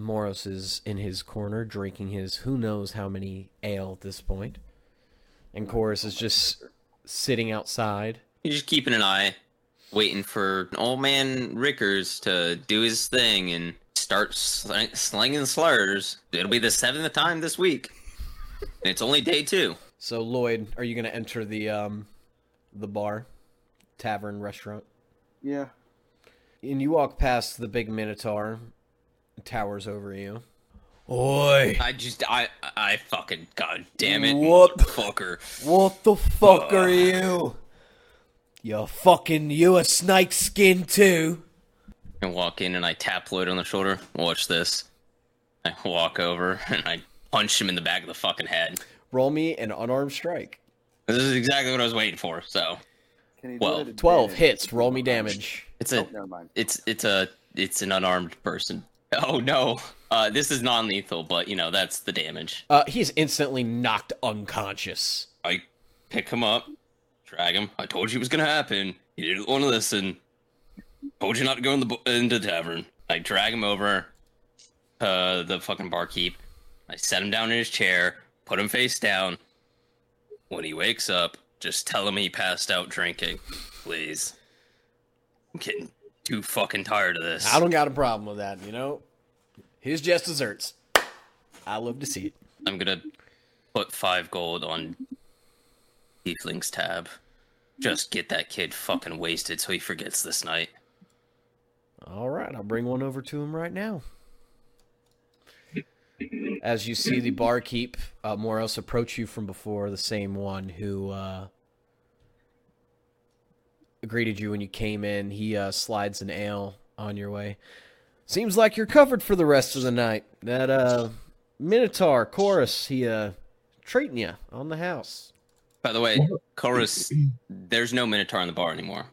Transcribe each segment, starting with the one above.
Moros is in his corner drinking his who knows how many ale at this point. And Chorus is just sitting outside. You're just keeping an eye, waiting for old man Rickers to do his thing and start sl- slinging slurs. It'll be the seventh time this week. And it's only day two. So Lloyd, are you gonna enter the um the bar, tavern, restaurant? Yeah. And you walk past the big Minotaur, towers over you. Oi! I just, I, I fucking, god damn it. What the- Fucker. What the fuck are you? You're fucking you a snake skin too? I walk in and I tap Lloyd on the shoulder. Watch this. I walk over and I punch him in the back of the fucking head. Roll me an unarmed strike. This is exactly what I was waiting for. So Can he do Well, Twelve hits. Roll me damage. it's a, Oh, never mind. it's, it's a, it's an unarmed person. Oh no. Uh, this is non-lethal, but you know that's the damage. Uh, he's instantly knocked unconscious. I pick him up, drag him. I told you it was gonna happen. You didn't want to listen. Told you not to go in the into the tavern. I drag him over to the fucking barkeep. I set him down in his chair, put him face down. When he wakes up, just tell him he passed out drinking, please. I'm getting too fucking tired of this. I don't got a problem with that. You know, his just desserts. I love to see it. I'm gonna put five gold on Tiefling's tab. Just get that kid fucking wasted so he forgets this night. All right, I'll bring one over to him right now. As you see the barkeep, uh, Moros approach you from before, the same one who uh, greeted you when you came in. He uh, slides an ale on your way. Seems like you're covered for the rest of the night. That uh, Minotaur chorus, he uh, treating you on the house. By the way, Chorus, there's no Minotaur in the bar anymore,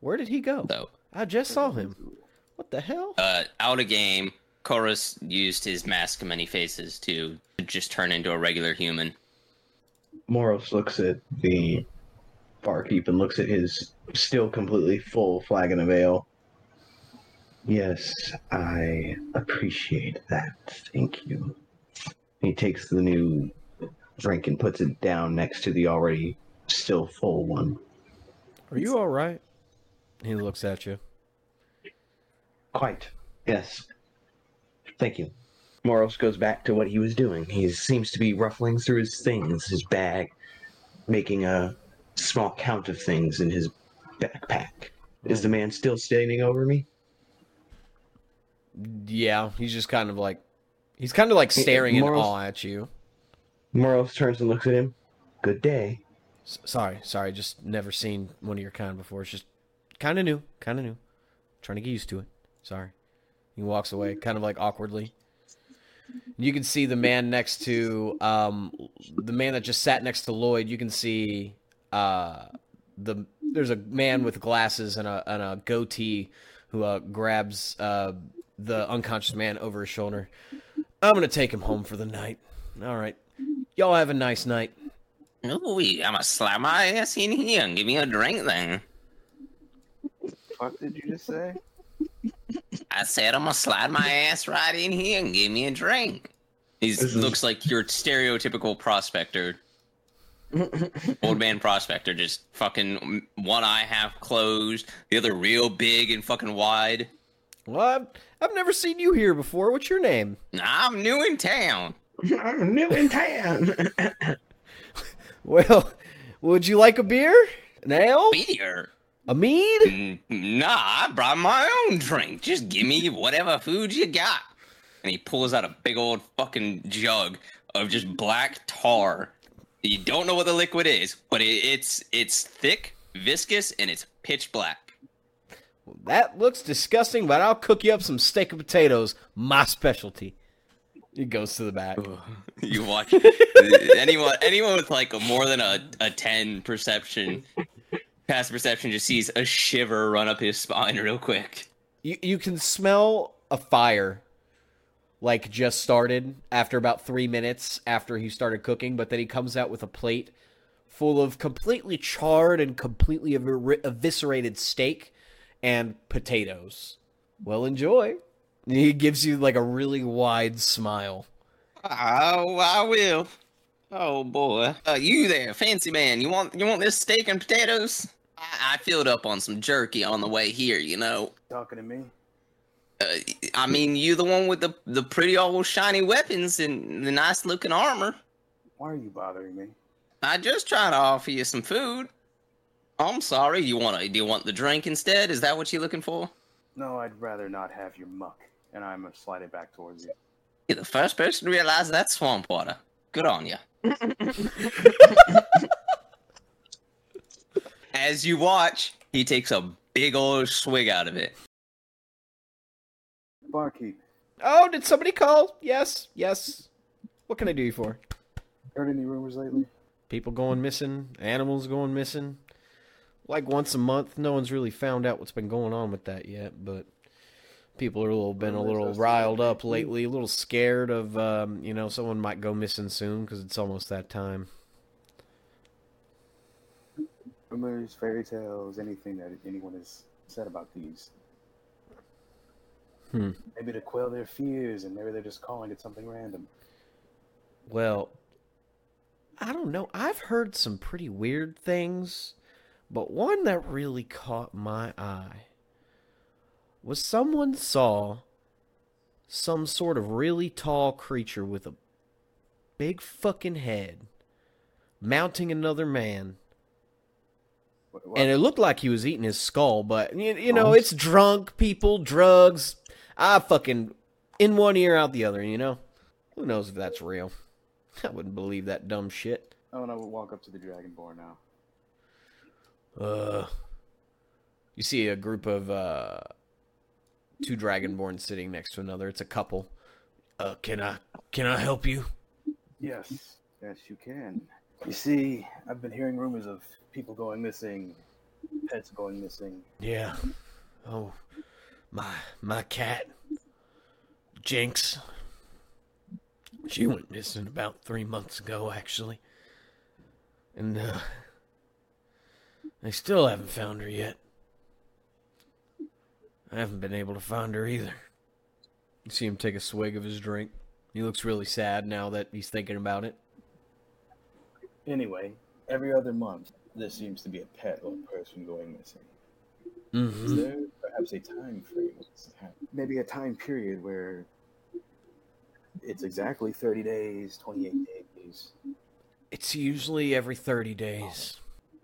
Where did he go? though. I just saw him. What the hell? Uh, out of game, Chorus used his mask of many faces to just turn into a regular human. Moros looks at the barkeep and looks at his still completely full flagon of ale. Yes, I appreciate that. Thank you. He takes the new drink and puts it down next to the already still full one. Are you all right? He looks at you. Quite. Yes. Thank you. Moros goes back to what he was doing. He seems to be ruffling through his things, his bag, making a small count of things in his backpack. Is the man still standing over me? Yeah, he's just kind of like he's kind of like staring in Morals- awe at you. Moros turns and looks at him. Good day. S- sorry, sorry, just never seen one of your kind before. It's just kind of new, kind of new. Trying to get used to it. Sorry. He walks away, kind of like awkwardly. You can see the man next to um the man that just sat next to Lloyd. You can see uh the there's a man with glasses and a and a goatee who uh grabs uh the unconscious man over his shoulder. I'm gonna take him home for the night. All right, y'all have a nice night. Ooh, I'm gonna slap my ass in here and give me a drink then. What did you just say? I said I'm gonna slide my ass right in here and give me a drink. He This is- looks like your stereotypical prospector, old man prospector, just fucking one eye half closed, the other real big and fucking wide. Well, I've, I've never seen you here before. What's your name? I'm new in town. I'm new in town. Well, would you like a beer? An ale? Beer. A mead? Nah, I brought my own drink. Just give me whatever food you got. And he pulls out a big old fucking jug of just black tar. You don't know what the liquid is, but it, it's it's thick, viscous, and it's pitch black. That looks disgusting, but I'll cook you up some steak and potatoes. My specialty. It goes to the back. You watch anyone anyone with like a more than a, a ten perception, past perception, just sees a shiver run up his spine real quick. You you can smell a fire like just started after about three minutes after he started cooking, but then he comes out with a plate full of completely charred and completely eviscer- eviscerated steak and potatoes. Well, enjoy. He gives you like a really wide smile. Oh, I will. Oh boy, uh, you there, fancy man? You want you want this steak and potatoes? I, I filled up on some jerky on the way here. You know, Talking to me? Uh, I mean, you the one with the the pretty old shiny weapons and the nice looking armor. Why are you bothering me? I just trying to offer you some food. I'm sorry. You want to? Do you want the drink instead? Is that what you're looking for? No, I'd rather not have your muck. And I'm gonna slide it back towards you. You're the first person to realize that's swamp water. Good on you. As you watch, he takes a big old swig out of it. Barkeep, Oh, did somebody call? Yes, yes. What can I do you for? heard any rumors lately? People going missing, animals going missing. Like once a month. No one's really found out what's been going on with that yet, but people are a little been a little riled up lately, a little scared of um, you know, someone might go missing soon because it's almost that time. Rumors, fairy tales, anything that anyone has said about these. Hmm. Maybe to quell their fears, and maybe they're just calling it something random. Well, I don't know. I've heard some pretty weird things, but one that really caught my eye was someone saw some sort of really tall creature with a big fucking head mounting another man. What? And it looked like he was eating his skull, but you, you know, Oh. it's drunk people, drugs. I fucking in one ear out the other, you know? Who knows if that's real? I wouldn't believe that dumb shit. I'm gonna walk up to the Dragonborn now. Uh You see a group of uh two dragonborns sitting next to another. It's a couple. Uh can I can I help you? Yes, yes, you can. You see, I've been hearing rumors of people going missing, pets going missing. Yeah. Oh, my my cat, Jinx. She went missing about three months ago, actually, and uh, I still haven't found her yet. I haven't been able to find her either. You see him take a swig of his drink. He looks really sad now that he's thinking about it. Anyway, every other month, there seems to be a pet or person going missing. Is Mm-hmm. there perhaps a time frame? when this happens? Maybe a time period where it's exactly 30 days, 28 days. It's usually every 30 days.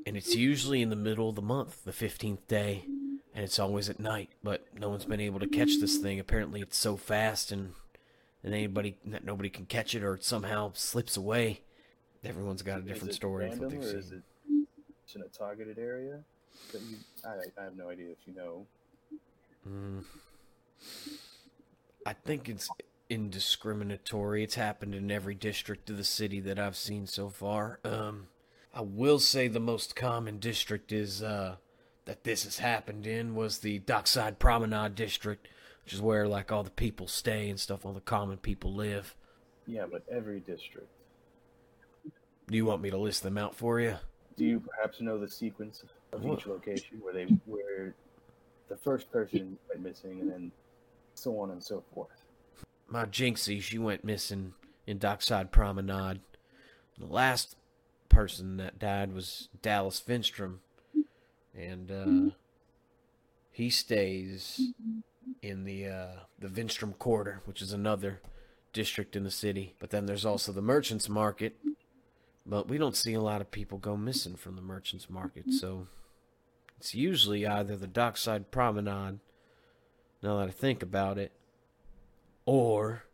And it's usually in the middle of the month, the 15th day. And it's always at night. But no one's been able to catch this thing. Apparently, it's so fast and, and anybody that nobody can catch it or it somehow slips away. Everyone's got a different is it story of what random, they've or is seen. it just in a targeted area? That you, I, I have no idea if you know. Mm. I think it's indiscriminatory. It's happened in every district of the city that I've seen so far. Um, I will say the most common district is uh, that this has happened in was the Dockside Promenade district, which is where like all the people stay and stuff. All the common people live. Yeah, but every district. Do you want me to list them out for you? Do you perhaps know the sequence of each location where they where the first person went missing and then so on and so forth? my Jinxie, she went missing in Dockside Promenade. The last person that died was Dallas Vinstrom, and uh, he stays in the uh, the Vinstrom Quarter, which is another district in the city. But then there's also the Merchants Market. But we don't see a lot of people go missing from the Merchants Market, so it's usually either the Dockside Promenade. Now that I think about it, or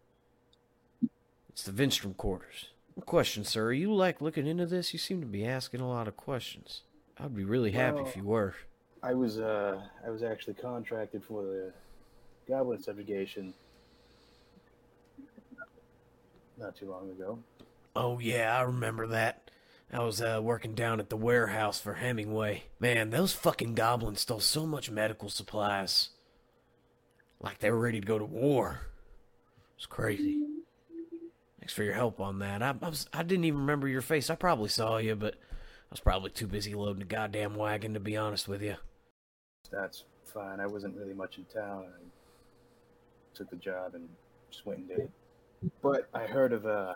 it's the Vinstrom quarters. Question, sir. Are you like looking into this? You seem to be asking a lot of questions. I'd be really happy if you were. I was uh I was actually contracted for the goblin subjugation not too long ago. Oh yeah, I remember that. I was uh, working down at the warehouse for Hemingway. Man, those fucking goblins stole so much medical supplies. Like they were ready to go to war. It's crazy. Thanks for your help on that. I, I, was, I didn't even remember your face. I probably saw you, but I was probably too busy loading a goddamn wagon to be honest with you. That's fine. I wasn't really much in town. I, the the the the the took the job and just went and did it. But I heard of uh,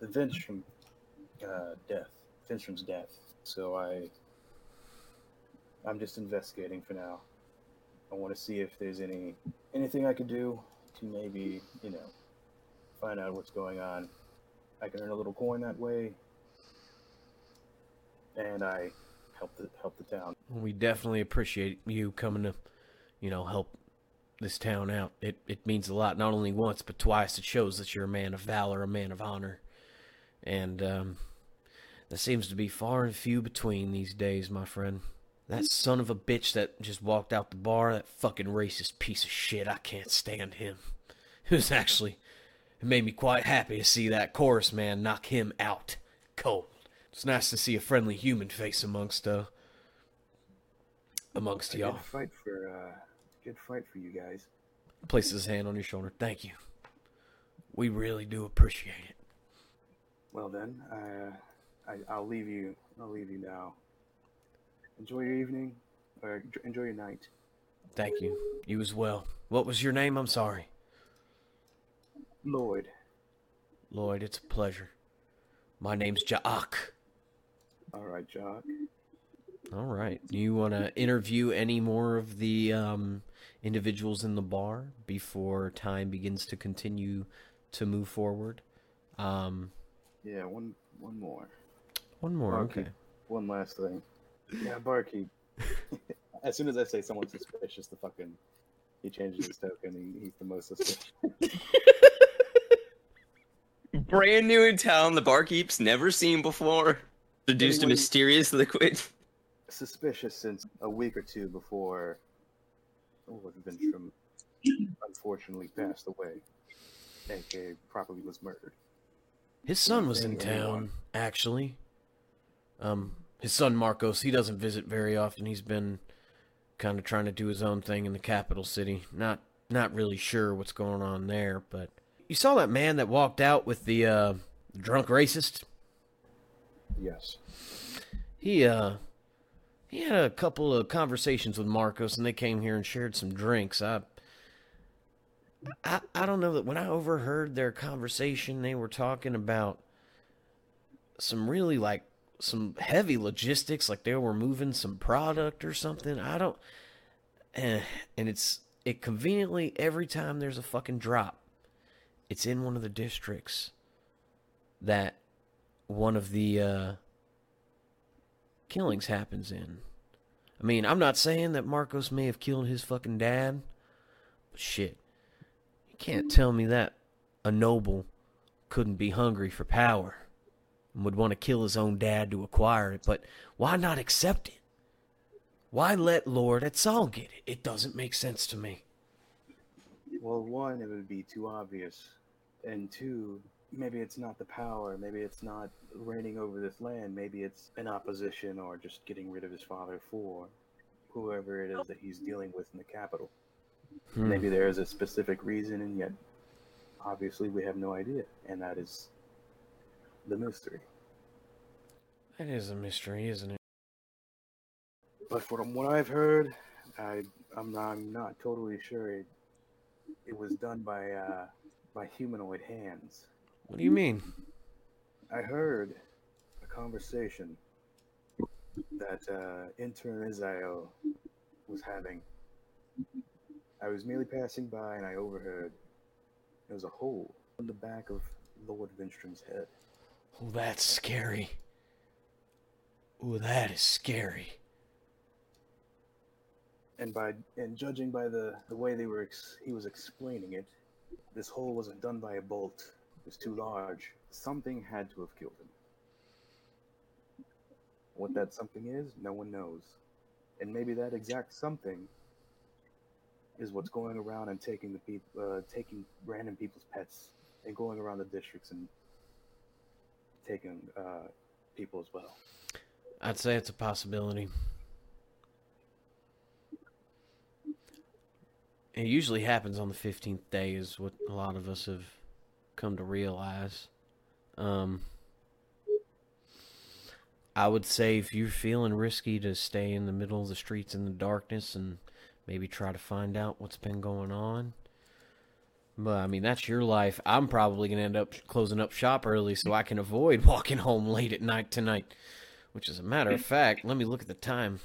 the Vinstrom uh, death, Vinstrom's death. So I, I'm just investigating for now. I want to see if there's any anything I could do to maybe you know find out what's going on. I can earn a little coin that way, and I help the help the town. We definitely appreciate you coming to, you know, help this town out. It it means a lot, not only once but twice. It shows that you're a man of valor, a man of honor, and um, that seems to be far and few between these days, my friend. That son of a bitch that just walked out the bar, that fucking racist piece of shit, I can't stand him. It was actually, it made me quite happy to see that chorus man knock him out cold. It's nice to see a friendly human face amongst, uh, amongst A y'all. good fight for uh, good fight for you guys. Places his hand on your shoulder. Thank you. We really do appreciate it. Well then, uh, I, I'll leave you. I'll leave you now. Enjoy your evening, or enjoy your night. Thank you. You as well. What was your name? I'm sorry. Lloyd. Lloyd, it's a pleasure. My name's Jaak. All right, Jock. All right. Do you want to interview any more of the um, individuals in the bar before time begins to continue to move forward? Um, Yeah, one one more. One more. Okay. Okay. One last thing. Yeah, barkeep. as soon as I say someone's suspicious, the fucking he changes his token. He, he's the most suspicious. Brand new in town, the barkeep's never seen before. Introduced a mysterious liquid. suspicious since a week or two before oh, Lord Vinstrom unfortunately passed away, aka probably was murdered. His son was in town, actually. Um, his son Marcos. He doesn't visit very often. He's been kind of trying to do his own thing in the capital city. Not not really sure what's going on there, but you saw that man that walked out with the uh, drunk racist. Yes. He uh he had a couple of conversations with Marcos and they came here and shared some drinks. I I I don't know that when I overheard their conversation they were talking about some really like some heavy logistics like they were moving some product or something. I don't eh, and it's it conveniently every time there's a fucking drop it's in one of the districts that one of the uh killings happens in. I mean, I'm not saying that Marcos may have killed his fucking dad, but shit, you can't tell me that a noble couldn't be hungry for power and would want to kill his own dad to acquire it, but why not accept it? Why let Lord Etzal get it? It doesn't make sense to me. Well, one, it would be too obvious, and two, maybe it's not the power. Maybe it's not reigning over this land. Maybe it's an opposition or just getting rid of his father for whoever it is that he's dealing with in the capital. Hmm. Maybe there is a specific reason, and yet obviously we have no idea, and that is the mystery. That is a mystery, isn't it? But from what I've heard, I I'm not, I'm not totally sure it, it was done by uh, by humanoid hands. What do you mean? I heard a conversation that uh, intern was having. I was merely passing by and I overheard. There was a hole in the back of Lord Vinstrom's head. Oh, that's scary. Oh, that is scary. and by and judging by the the way they were ex- he was explaining it this hole wasn't done by a bolt. It was too large. Something had to have killed him. What that something is no one knows. And maybe that exact something is what's going around and taking the people uh, taking random people's pets and going around the districts and taking uh, people as well I'd say it's a possibility. It usually happens on the 15th day, is what a lot of us have come to realize. Um, I would say if you're feeling risky to stay in the middle of the streets in the darkness and maybe try to find out what's been going on, But I mean, that's your life. I'm probably gonna end up closing up shop early so I can avoid walking home late at night tonight. Which, as a matter of fact, let me look at the time.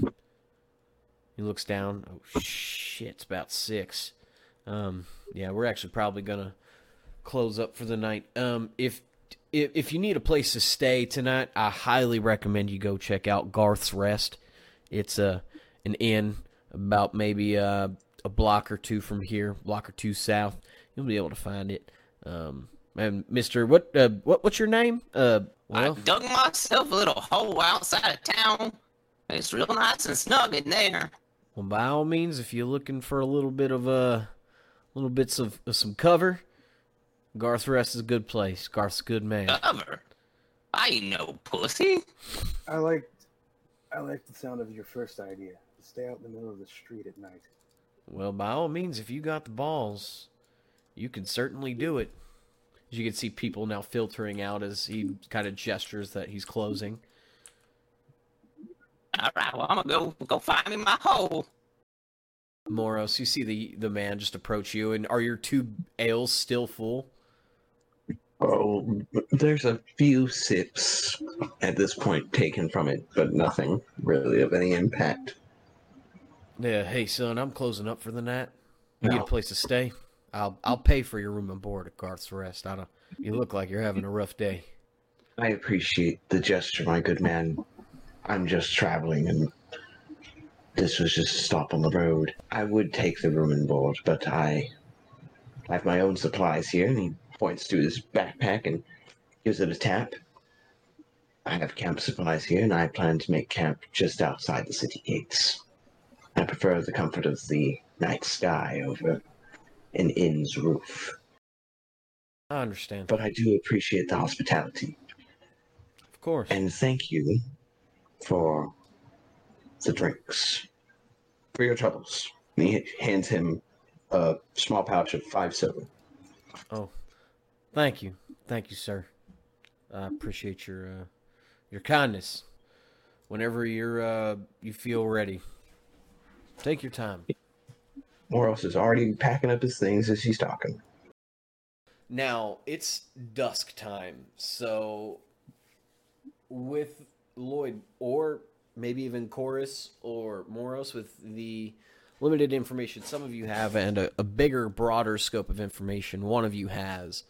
He looks down. Oh shit! It's about six. Um, yeah, we're actually probably gonna close up for the night. Um, if if if you need a place to stay tonight, I highly recommend you go check out Garth's Rest. It's a an inn about maybe a, a block or two from here, block or two south. You'll be able to find it. Um, and Mister, what uh, what what's your name? Uh, well, I dug myself a little hole outside of town. It's real nice and snug in there. well, by all means, if you're looking for a little bit of uh, little bits of, of some cover, Garth's Rest is a good place. Garth's a good man. Cover. I ain't no pussy. I like, I like the sound of your first idea. Stay out in the middle of the street at night. Well, by all means, if you got the balls, you can certainly do it. As you can see people now filtering out as he kind of gestures that he's closing. All right, well, I'm gonna go go find me my hole. Moros, you see the the man just approach you, and are your two ales still full? Oh, there's a few sips at this point taken from it, but nothing really of any impact. Yeah. Hey, son, I'm closing up for the night. You need a place to stay? I'll I'll pay for your room and board at Garth's Rest. I don't. You look like you're having a rough day. I appreciate the gesture, my good man. I'm just traveling, and this was just a stop on the road. I would take the room and board, but I, I have my own supplies here. And he points to his backpack and gives it a tap. I have camp supplies here, and I plan to make camp just outside the city gates. I prefer the comfort of the night sky over an inn's roof, I understand. but I do appreciate the hospitality. Of course. And thank you for the drinks. For your troubles. And he hands him a small pouch of five silver. Oh, thank you, thank you, sir. I appreciate your uh, your kindness. Whenever you're uh, you feel ready, take your time. Moros is already packing up his things as he's talking. Now it's dusk time, so with Lloyd or maybe even Chorus or Moros with the limited information some of you have and a, a bigger, broader scope of information one of you has.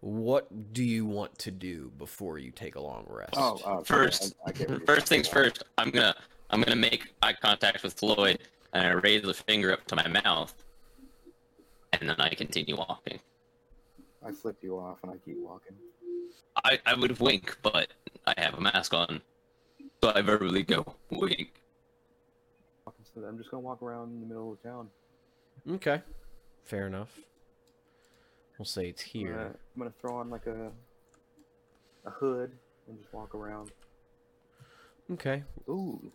What do you want to do before you take a long rest? Oh, uh, First, I, I get what you're first things first. I'm gonna I'm gonna make eye contact with Lloyd, and I raise the finger up to my mouth, and then I continue walking. I flip you off and I keep walking. I, I would wink, but I have a mask on, so I verbally go wink. I'm just gonna walk around in the middle of town. Okay, fair enough. We'll say it's here. I'm gonna throw on like a a hood and just walk around. Okay, Ooh,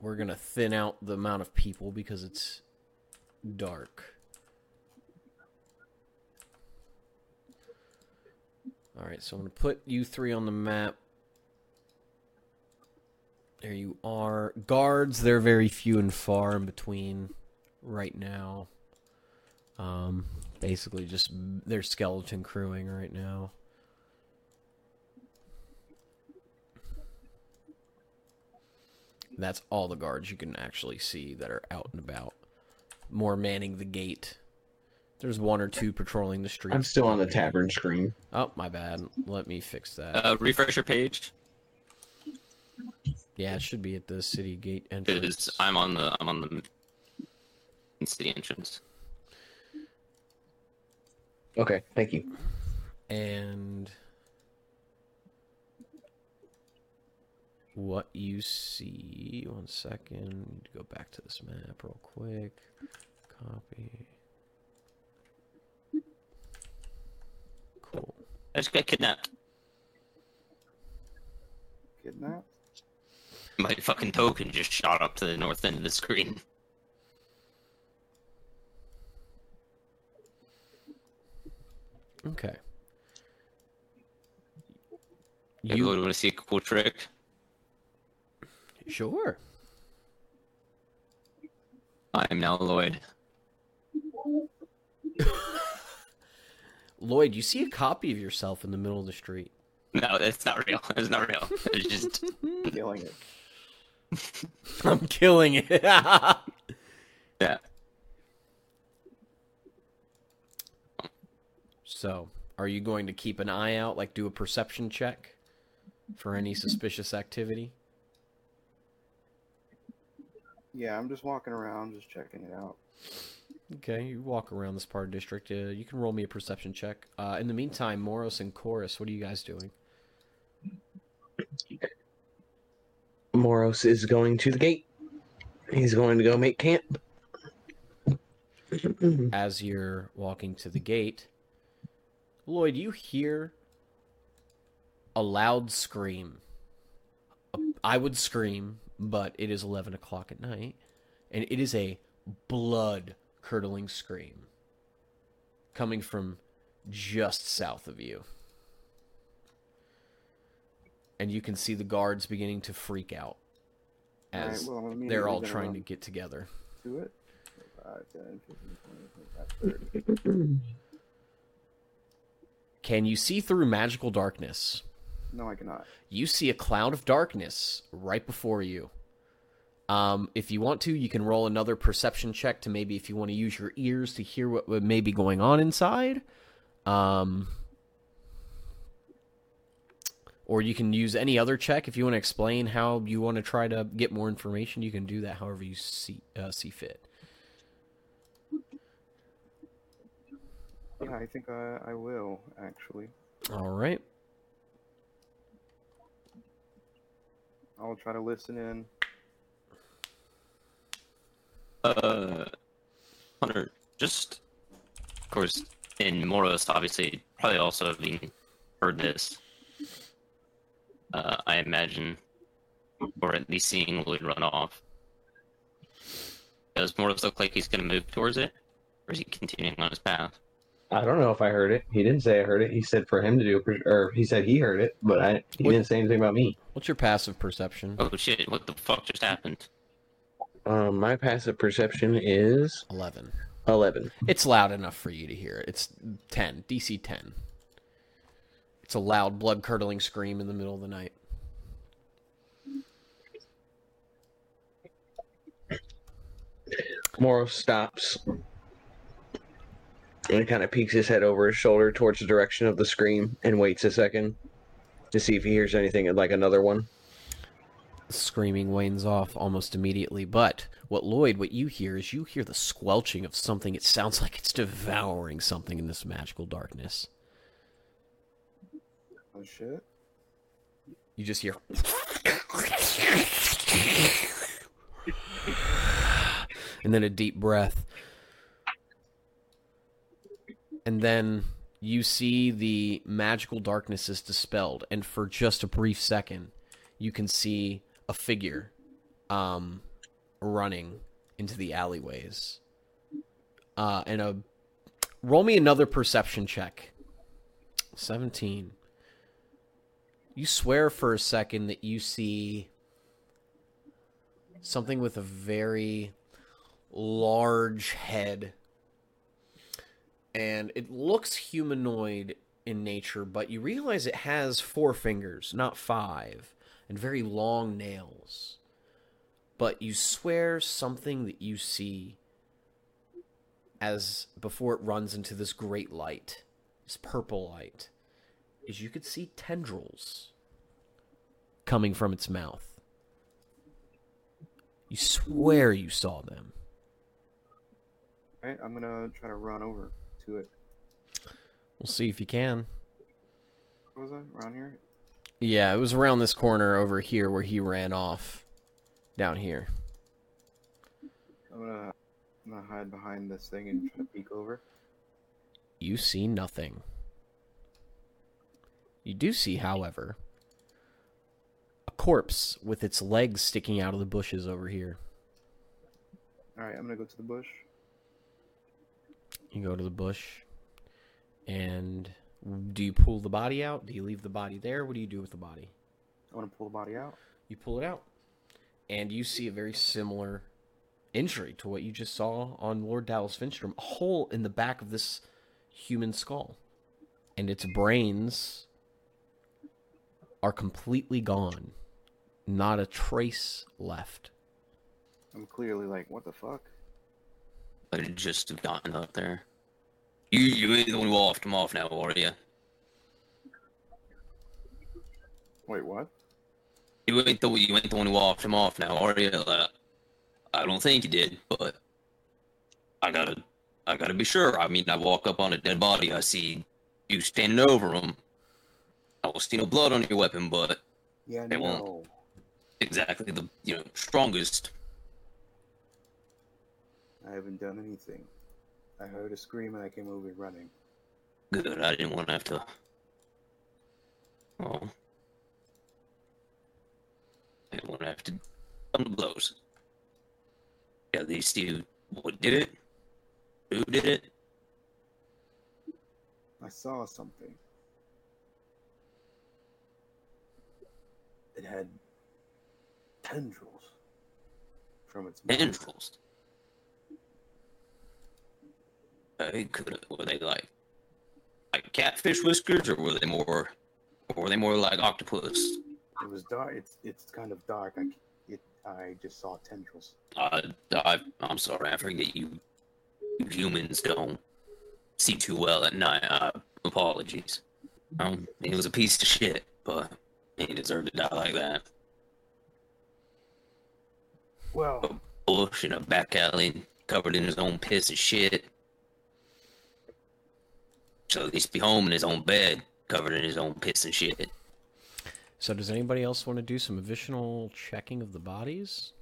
we're gonna thin out the amount of people because it's dark. All right, so I'm gonna put you three on the map. There you are. Guards, they're very few and far in between right now. Um, basically just they're skeleton crewing right now. That's all the guards you can actually see that are out and about. More manning the gate. There's one or two patrolling the streets. I'm still on the tavern screen. Oh, my bad. Let me fix that. Uh, refresh your page yeah, it should be at the city gate entrance. because I'm on the I'm on the city entrance. Okay, thank you. And what you see, one second, need to go back to this map real quick. Copy. Cool. I just got kidnapped. kidnapped. My fucking token just shot up to the north end of the screen. Okay. You You want to see a cool trick? Sure? I am now Lloyd. Lloyd, you see a copy of yourself in the middle of the street. No, it's not real. It's not real. It's just Killing it. I'm killing it. yeah. so, are you going to keep an eye out, like do a perception check for any suspicious activity? Yeah, I'm just walking around, just checking it out. Okay, you walk around this part of district. Uh, you can roll me a perception check. Uh, in the meantime, Moros and Chorus, what are you guys doing? Moros is going to the gate. He's going to go make camp. As you're walking to the gate, Lloyd, you hear a loud scream. I would scream, but it is 11 o'clock at night, and it is a blood curdling scream coming from just south of you. And you can see the guards beginning to freak out as well, they're all trying um, to get together. to it. 5, 10, 15, 20, 25, Can you see through magical darkness? No, I cannot. You see a cloud of darkness right before you. Um, if you want to, you can roll another perception check to maybe if you want to use your ears to hear what, may be going on inside. Um, or you can use any other check if you want to explain how you want to try to get more information. You can do that however you see uh, see fit. Yeah, I think I, I will, actually. All right. I'll try to listen in. Uh, Hunter, just of course in Moros, obviously, probably also having heard this. Uh, I imagine, or at least seeing Lloyd run off. Does Moros look like he's going to move towards it, or is he continuing on his path? I don't know if I heard it. He didn't say I heard it. He said for him to do, or he said he heard it, but I he What- didn't say anything about me. What's your passive perception? Oh shit! What the fuck just happened? Um, my passive perception is Eleven. eleven. It's loud enough for you to hear it. It's 10, DC 10. It's a loud, blood curdling scream in the middle of the night. Morrow stops and he kind of peeks his head over his shoulder towards the direction of the scream and waits a second to see if he hears anything like another one. Screaming wanes off almost immediately, but what Lloyd, what you hear is you hear the squelching of something. It sounds like it's devouring something in this magical darkness. Oh, shit. You just hear. and then a deep breath. And then you see the magical darkness is dispelled. And for just a brief second, you can see a figure um, running into the alleyways. Uh, and a. Roll me another perception check. 17 you swear for a second that you see something with a very large head and it looks humanoid in nature but you realize it has four fingers not five and very long nails but you swear something that you see as before it runs into this great light this purple light is you could see tendrils coming from its mouth. You swear you saw them. Alright, I'm gonna try to run over to it. We'll see if you can. What was I? Around here? Yeah, it was around this corner over here where he ran off. Down here. I'm gonna, I'm gonna hide behind this thing and try to peek over. You see nothing. You do see, however, a corpse with its legs sticking out of the bushes over here. Alright, I'm gonna go to the bush. You go to the bush, and do you pull the body out? Do you leave the body there? What do you do with the body? I wanna pull the body out. You pull it out, and you see a very similar injury to what you just saw on Lord Dallas Vinstrom. A hole in the back of this human skull. and its brains are completely gone. Not a trace left. I'm clearly like, what the fuck? I had just have gotten up there. You you ain't the one who offed him off now, are you? Wait, what? You ain't the you ain't the one who offed him off now, are you? Uh, I don't think you did, but I gotta I gotta be sure. I mean, I walk up on a dead body, I see you standing over him. I don't see no blood on your weapon, but Yeah, They won't. no. exactly the you know strongest. I haven't done anything. I heard a scream and I came over running. Good. I didn't want to have to. Oh. I didn't want to have to come to blows. At least you what did it? Who did it? I saw something. It had tendrils from its mouth. Tendrils. They could were they like like catfish whiskers, or were they more, or were they more like octopus? It was dark. It's it's kind of dark. I it I just saw tendrils. Uh, I, I'm sorry, I forget you, you humans don't see too well at night. Uh, apologies. Um, he was a piece of shit, but he deserved to die like that. Well, a Bush in a back alley, covered in his own piss and shit. So at least be home in his own bed, covered in his own piss and shit. So, does anybody else want to do some additional checking of the bodies?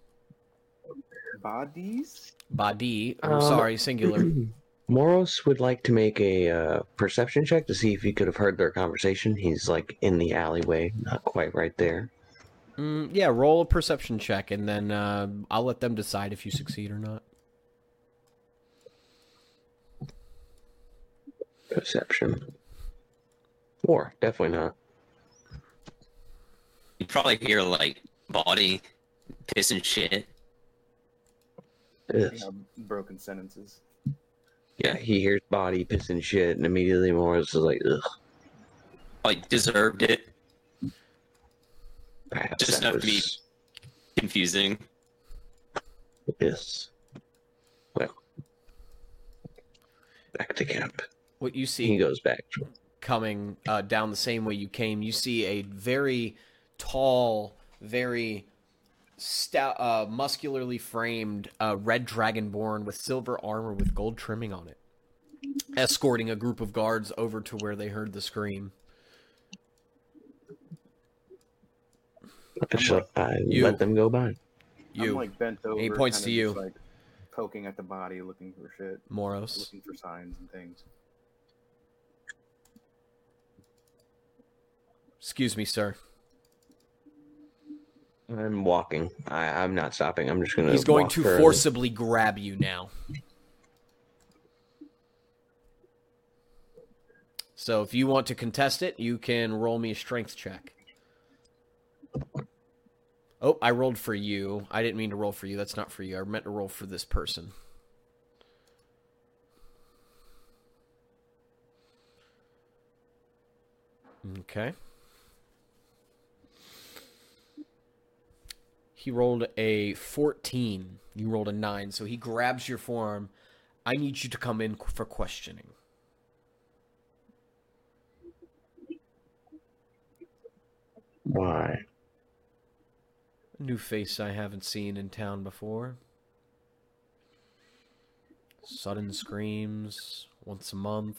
bodies. Body. I'm Um, sorry, singular. Moros would like to make a uh, perception check to see if he could have heard their conversation. He's like in the alleyway, not quite right there. Mm, yeah, roll a perception check, and then uh, I'll let them decide if you succeed or not. Perception. Four, definitely not. You probably hear like body, piss and shit. Yes. You know, broken sentences. Yeah, he hears body, piss and shit, and immediately Moros is like, ugh. Like deserved it. Perhaps Just that enough to be- Confusing. Yes. Well, back to camp. What you see He goes back. coming uh, down the same way you came, you see a very tall, very stout, uh, muscularly framed uh, red dragonborn with silver armor with gold trimming on it, escorting a group of guards over to where they heard the scream. I'm I You. let them go by. You, I'm like bent over. He points to you. like poking at the body, looking for shit, Moros. looking for signs and things. Excuse me, sir. I'm walking. I, I'm not stopping. I'm just gonna. He's going to further. forcibly grab you now. So if you want to contest it, you can roll me a strength check. Oh, I rolled for you. I didn't mean to roll for you. That's not for you. I meant to roll for this person. Okay. He rolled a 14. You rolled a 9. So he grabs your forearm. I need you to come in for questioning. Why? A new face I haven't seen in town before. Sudden screams once a month.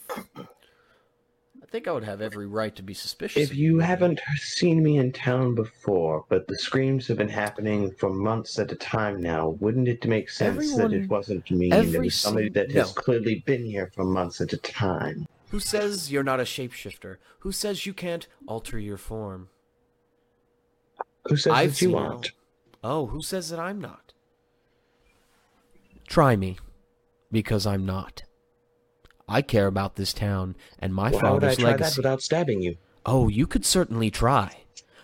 I think I would have every right to be suspicious. If you haven't seen me in town before, but the screams have been happening for months at a time now, wouldn't it make sense that it wasn't me and it was somebody that has no. clearly been here for months at a time? Who says you're not a shapeshifter? Who says you can't alter your form? Who says I've that you aren't? Oh, who says that I'm not? Try me, because I'm not. I care about this town and my Well, how would I father's try that legacy. without stabbing you? Oh, you could certainly try,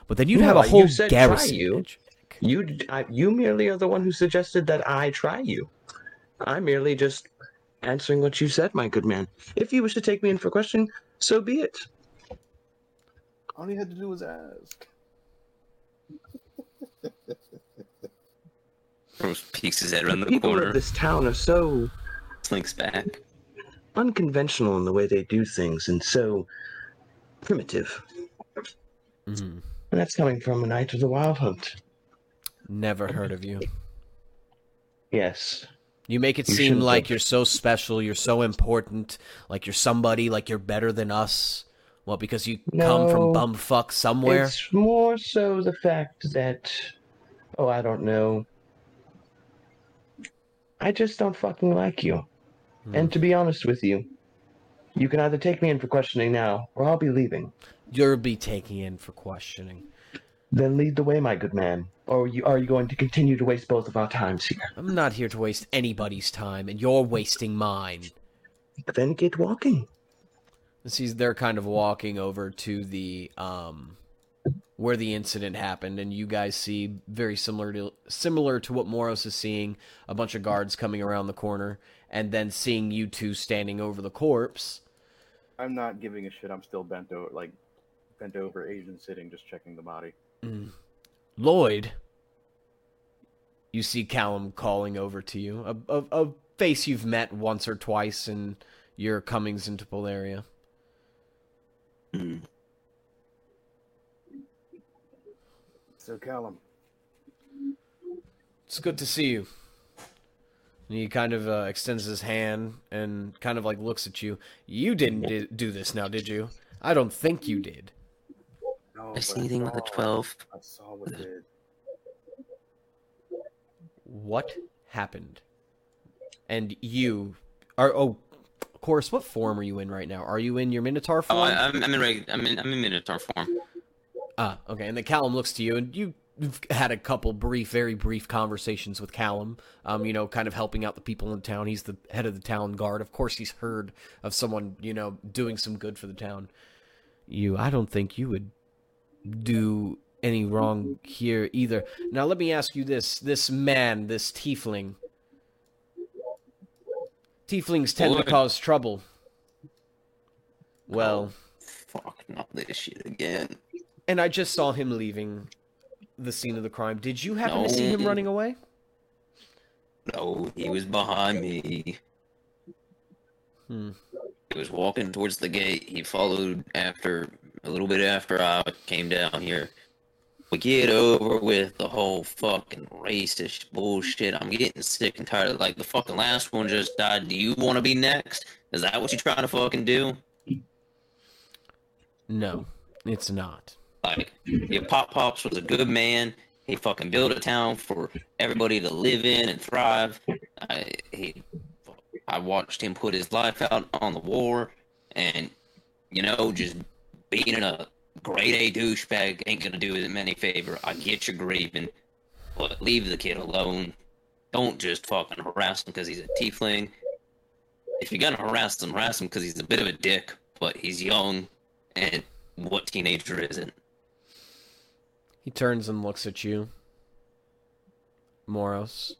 but then you'd No, have a whole you whole said try you. You, d- I, you merely are the one who suggested that I try you. I'm merely just answering what you said, my good man. If you wish to take me in for question, So be it. All he had to do was ask. Rose peeks his head around the People corner, of this town are so slinks back. Unconventional in the way they do things and so primitive. Mhm. And that's coming from a knight of the wild hunt. Never heard of you. Yes. You make it You seem like have. you're so special, you're so important, like you're somebody, like you're better than us. Well, because you come from No. bumfuck somewhere. It's more so the fact that, oh, I don't know. I just don't fucking like you. Hmm. And to be honest with you, you can either take me in for questioning now, or I'll be leaving. You'll be taking in for questioning. Then lead the way, my good man. Or you, are you going to continue to waste both of our times here? I'm not here to waste anybody's time, and you're wasting mine. Then get walking. See, they're kind of walking over to the um, where the incident happened, and you guys see very similar to similar to what Moros is seeing. A bunch of guards coming around the corner, and then seeing you two standing over the corpse. I'm not giving a shit. I'm still bent over, like bent over, Asian sitting, just checking the body. Lloyd, you see Callum calling over to you, a, a, a face you've met once or twice in your comings into Polaria. Hmm. So Callum, It's good to see you. And he kind of uh, extends his hand and kind of like looks at you. You didn't di- do this now, did you? I don't think you did. no, I but see anything with a saw- 12. I saw what did. What happened? And you are oh, of course. What form are you in right now? Are you in your Minotaur form? Oh, I, I'm, I'm in reg- I'm in I'm in Minotaur form. Ah, okay. And then Callum looks to you, and you've had a couple brief, very brief conversations with Callum. Um, you know, kind of helping out the people in town. He's the head of the town guard. Of course, he's heard of someone, you know, doing some good for the town. You, I don't think you would do any wrong here either. Now, let me ask you this: this man, this tiefling. Tieflings tend to cause trouble. Well. Fuck, not this shit again. And I just saw him leaving the scene of the crime. Did you happen to see him running away? No, he was behind me. Hmm. He was walking towards the gate. He followed after a little bit after I came down here. We get over with the whole fucking racist bullshit. I'm getting sick and tired of like the fucking last one just died. Do you want to be next? Is that what you're trying to fucking do? No, it's not. Like, your Pop Pops was a good man. He fucking built a town for everybody to live in and thrive. I, he, I watched him put his life out on the war, and you know, just being a grade A douchebag ain't gonna do him any favor. I get your grieving, but leave the kid alone. Don't just fucking harass him because he's a tiefling. If you're gonna harass him, harass him because he's a bit of a dick, but he's young, and what teenager isn't? He turns and looks at you. Moros.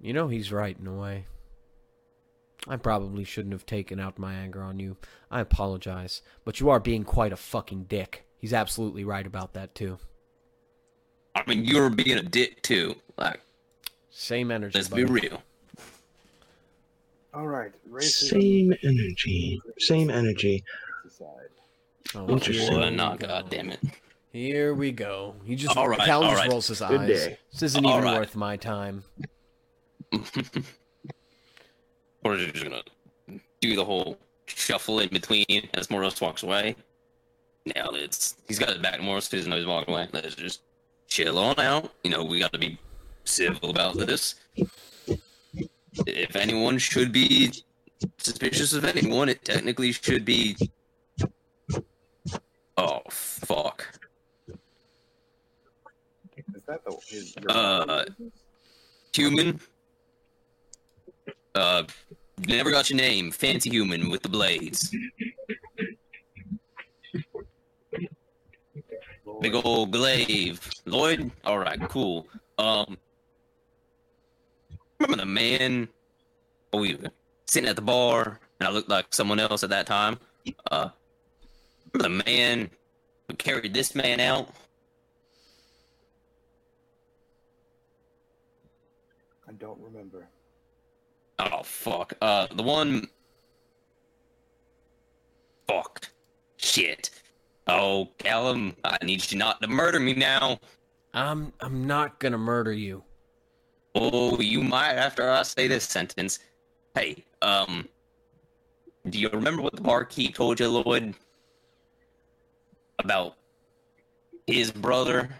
You know he's right in a way. I probably shouldn't have taken out my anger on you. I apologize. But you are being quite a fucking dick. He's absolutely right about that too. I mean, you're being a dick too. Like, Same energy. let's be real. All right, racism Same energy. Same energy. Aside. Oh, Interesting. here Well, we no, god damn it. Here we go. He just All right, Callum all just right. rolls his Good eyes. day. This isn't All even right. worth my time. or is it just gonna do the whole shuffle in between as Moros walks away? Now it's he's got his back to Moros, he doesn't know he's walking away. Let's just chill on out. You know, we got to be civil about this. If anyone should be suspicious of anyone, it technically should be. Oh fuck! Is that the? Your Uh, Human. Uh, never got your name. Fancy human with the blades. Big old glaive. Lloyd? Alright, cool. Um Remember the man we were sitting at the bar and I looked like someone else at that time. Uh, the man who carried this man out, I don't remember. oh fuck, uh, the one, fuck, shit. Oh, Callum, I need you not to murder me now. I'm I'm not gonna murder you. Oh, you might after I say this sentence. Hey, um, do you remember what the barkeep told you, Lloyd? About his brother?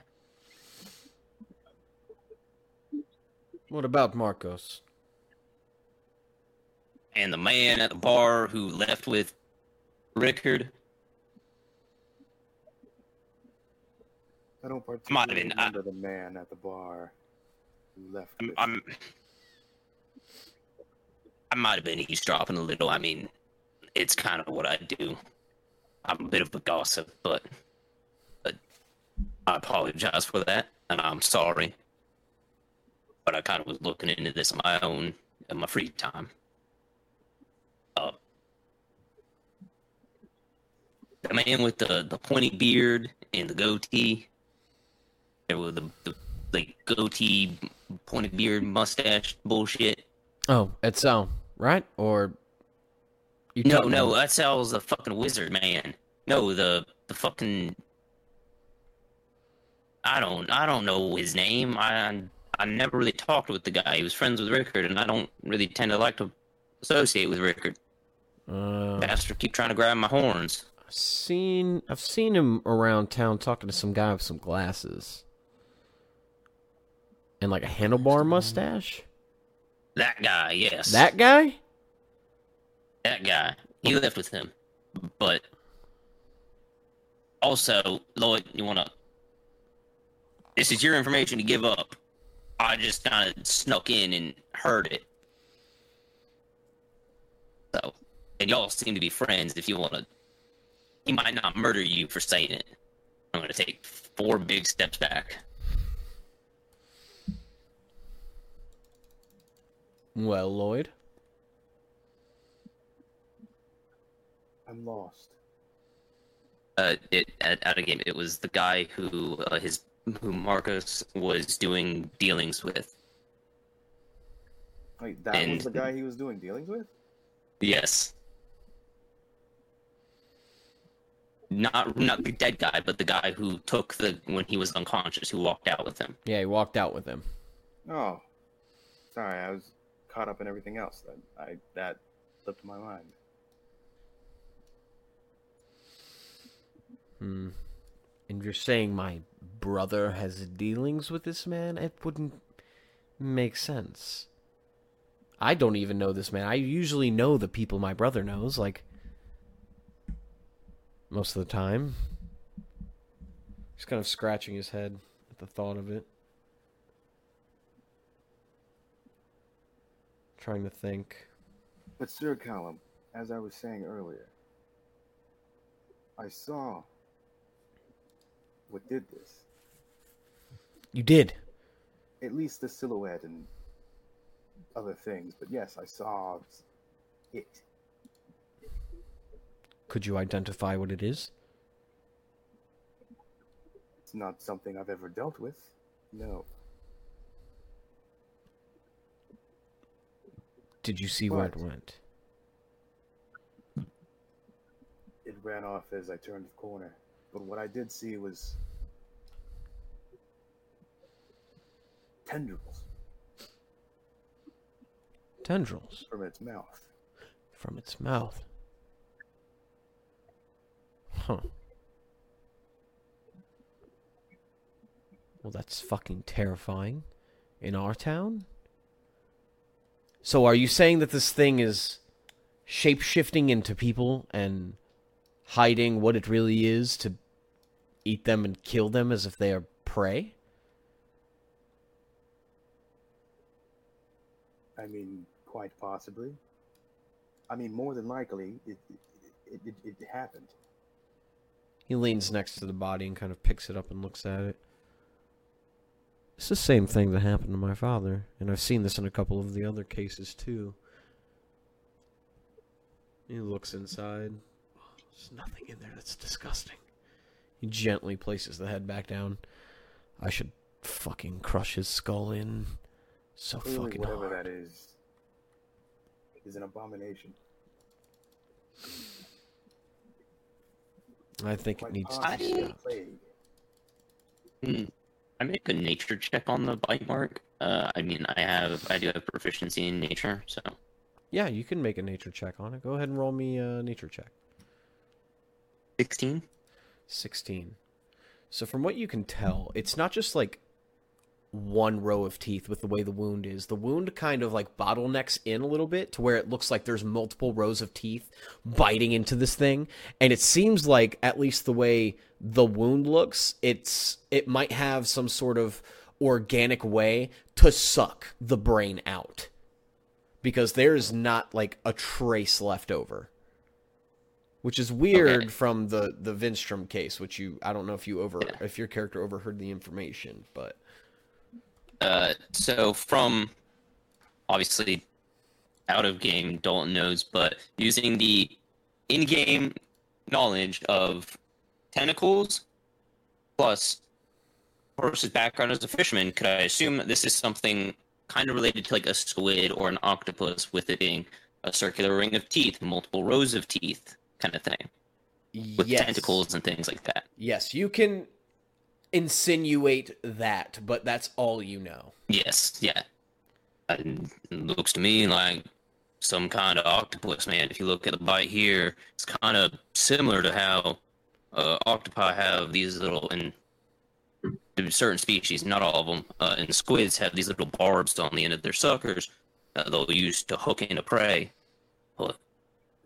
What about Marcos? and the man at the bar who left with Rickard. I don't Might have particularly been, uh, remember the man at the bar who left. I'm, with- I'm I might have been eavesdropping a little. I mean, it's kind of what I do. I'm a bit of a gossip, but but I apologize for that, and I'm sorry. But I kind of was looking into this on my own in my free time. Uh, the man with the, the pointy beard and the goatee, there with the, the like goatee, pointed beard, mustache bullshit. Oh, it's um right or you No, no, about- Sal's the fucking wizard, man. No, the the fucking I don't I don't know his name. I I never really talked with the guy. He was friends with Rickard, and I don't really tend to like to associate with Rickard. Uh, Bastard keep trying to grab my horns. I've seen I've seen him around town talking to some guy with some glasses and like a handlebar mustache. That guy, yes. That guy? That guy. He left with him. But also, Lloyd, you wanna this is your information to give up. I just kinda snuck in and heard it. So and y'all seem to be friends if you wanna he might not murder you for saying it. I'm gonna take four big steps back. Well, Lloyd. I'm lost. uh, it at, at a game. It was the guy who uh, his who Marcos was doing dealings with. Wait, that And- was the guy he was doing dealings with? Yes. Not not the dead guy, but the guy who took the when he was unconscious, who walked out with him. Yeah, he walked out with him. Oh, sorry, I was caught up in everything else. Then I that slipped my mind. Hmm. And you're saying my brother has dealings with this man? It wouldn't make sense. I don't even know this man. I usually know the people my brother knows, like most of the time. He's kind of scratching his head at the thought of it. Trying to think. But Sir Callum, as I was saying earlier, I saw what did this. You did. At least the silhouette and other things. But yes, I saw it. Could you identify what it is? It's not something I've ever dealt with. No. Did you see where it went? It ran off as I turned the corner. But what I did see was tendrils Tendrils from its mouth. from its mouth. Huh. Well, that's fucking terrifying. In our town? So, are you saying that this thing is shape shifting into people and hiding what it really is to eat them and kill them as if they are prey? I mean, quite possibly. I mean, more than likely, it it, it, it happened. He leans next to the body and kind of picks it up and looks at it. It's the same thing that happened to my father, and I've seen this in a couple of the other cases too. He looks inside. There's nothing in there. That's disgusting. He gently places the head back down. I should fucking crush his skull in so Clearly, fucking whatever hard. that is, is an abomination. I think it needs to be a stop. plague. Hmm. I make a nature check on the bite mark. Uh, I mean, I have, I do have proficiency in nature, so Yeah, you can make a nature check on it. Go ahead and roll me a nature check. Sixteen. 16. So from what you can tell, it's not just like one row of teeth with the way the wound is. The wound kind of like bottlenecks in a little bit to where it looks like there's multiple rows of teeth biting into this thing, and it seems like at least the way the wound looks, it's it might have some sort of organic way to suck the brain out. Because there's not like a trace left over which is weird Okay. from the the Vinstrom case, which you I don't know if you over Yeah. if your character overheard the information, but Uh, so from obviously out of game, Dalton knows, but using the in-game knowledge of tentacles plus Horace's background as a fisherman, could I assume that this is something kind of related to like a squid or an octopus, with it being a circular ring of teeth, multiple rows of teeth, kind of thing, with yes, tentacles and things like that? Yes, you can insinuate that, but that's all you know. Yes, yeah. It looks to me like some kind of octopus, man. If you look at the bite here, it's kind of similar to how uh, octopi have these little, and certain species, not all of them, uh, and squids have these little barbs on the end of their suckers that they'll use to hook into prey.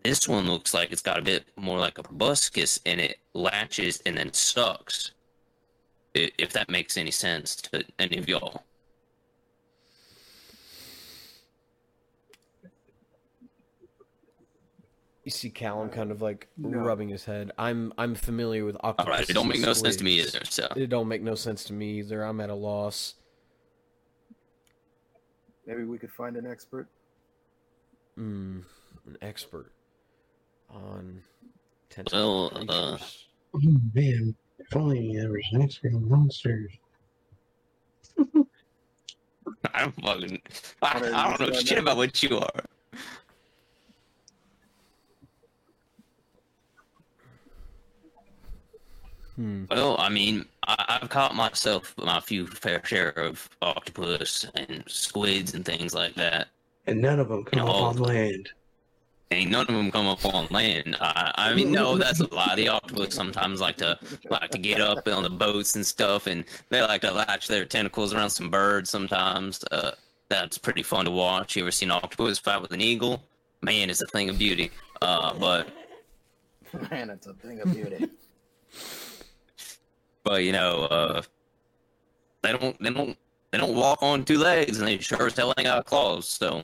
This one looks like it's got a bit more like a proboscis, and it latches and then sucks. If that makes any sense to any of y'all. You see Callum kind of like No. rubbing his head. I'm I'm familiar with All octopus. right, it don't make no sense to me either. So It don't make no sense to me either. I'm at a loss. Maybe we could find an expert. Hmm, an expert on Well, tentacle uh, creatures. Oh man, if only there was an expert on monsters. I don't fucking. I, I don't know shit about what you are. Hmm. Well, I mean, I, I've caught myself my few fair share of octopus and squids and things like that. And none of them come You up know, on land. Ain't none of them come up on land. I, I mean, no, that's a lie. The octopus sometimes like to like to get up on the boats and stuff, and they like to latch their tentacles around some birds sometimes. Uh, that's pretty fun to watch. You ever seen an octopus fight with an eagle? Man, it's a thing of beauty. Uh, but Man, it's a thing of beauty. but you know, uh, they don't they don't they don't walk on two legs, and they sure as hell ain't got claws. So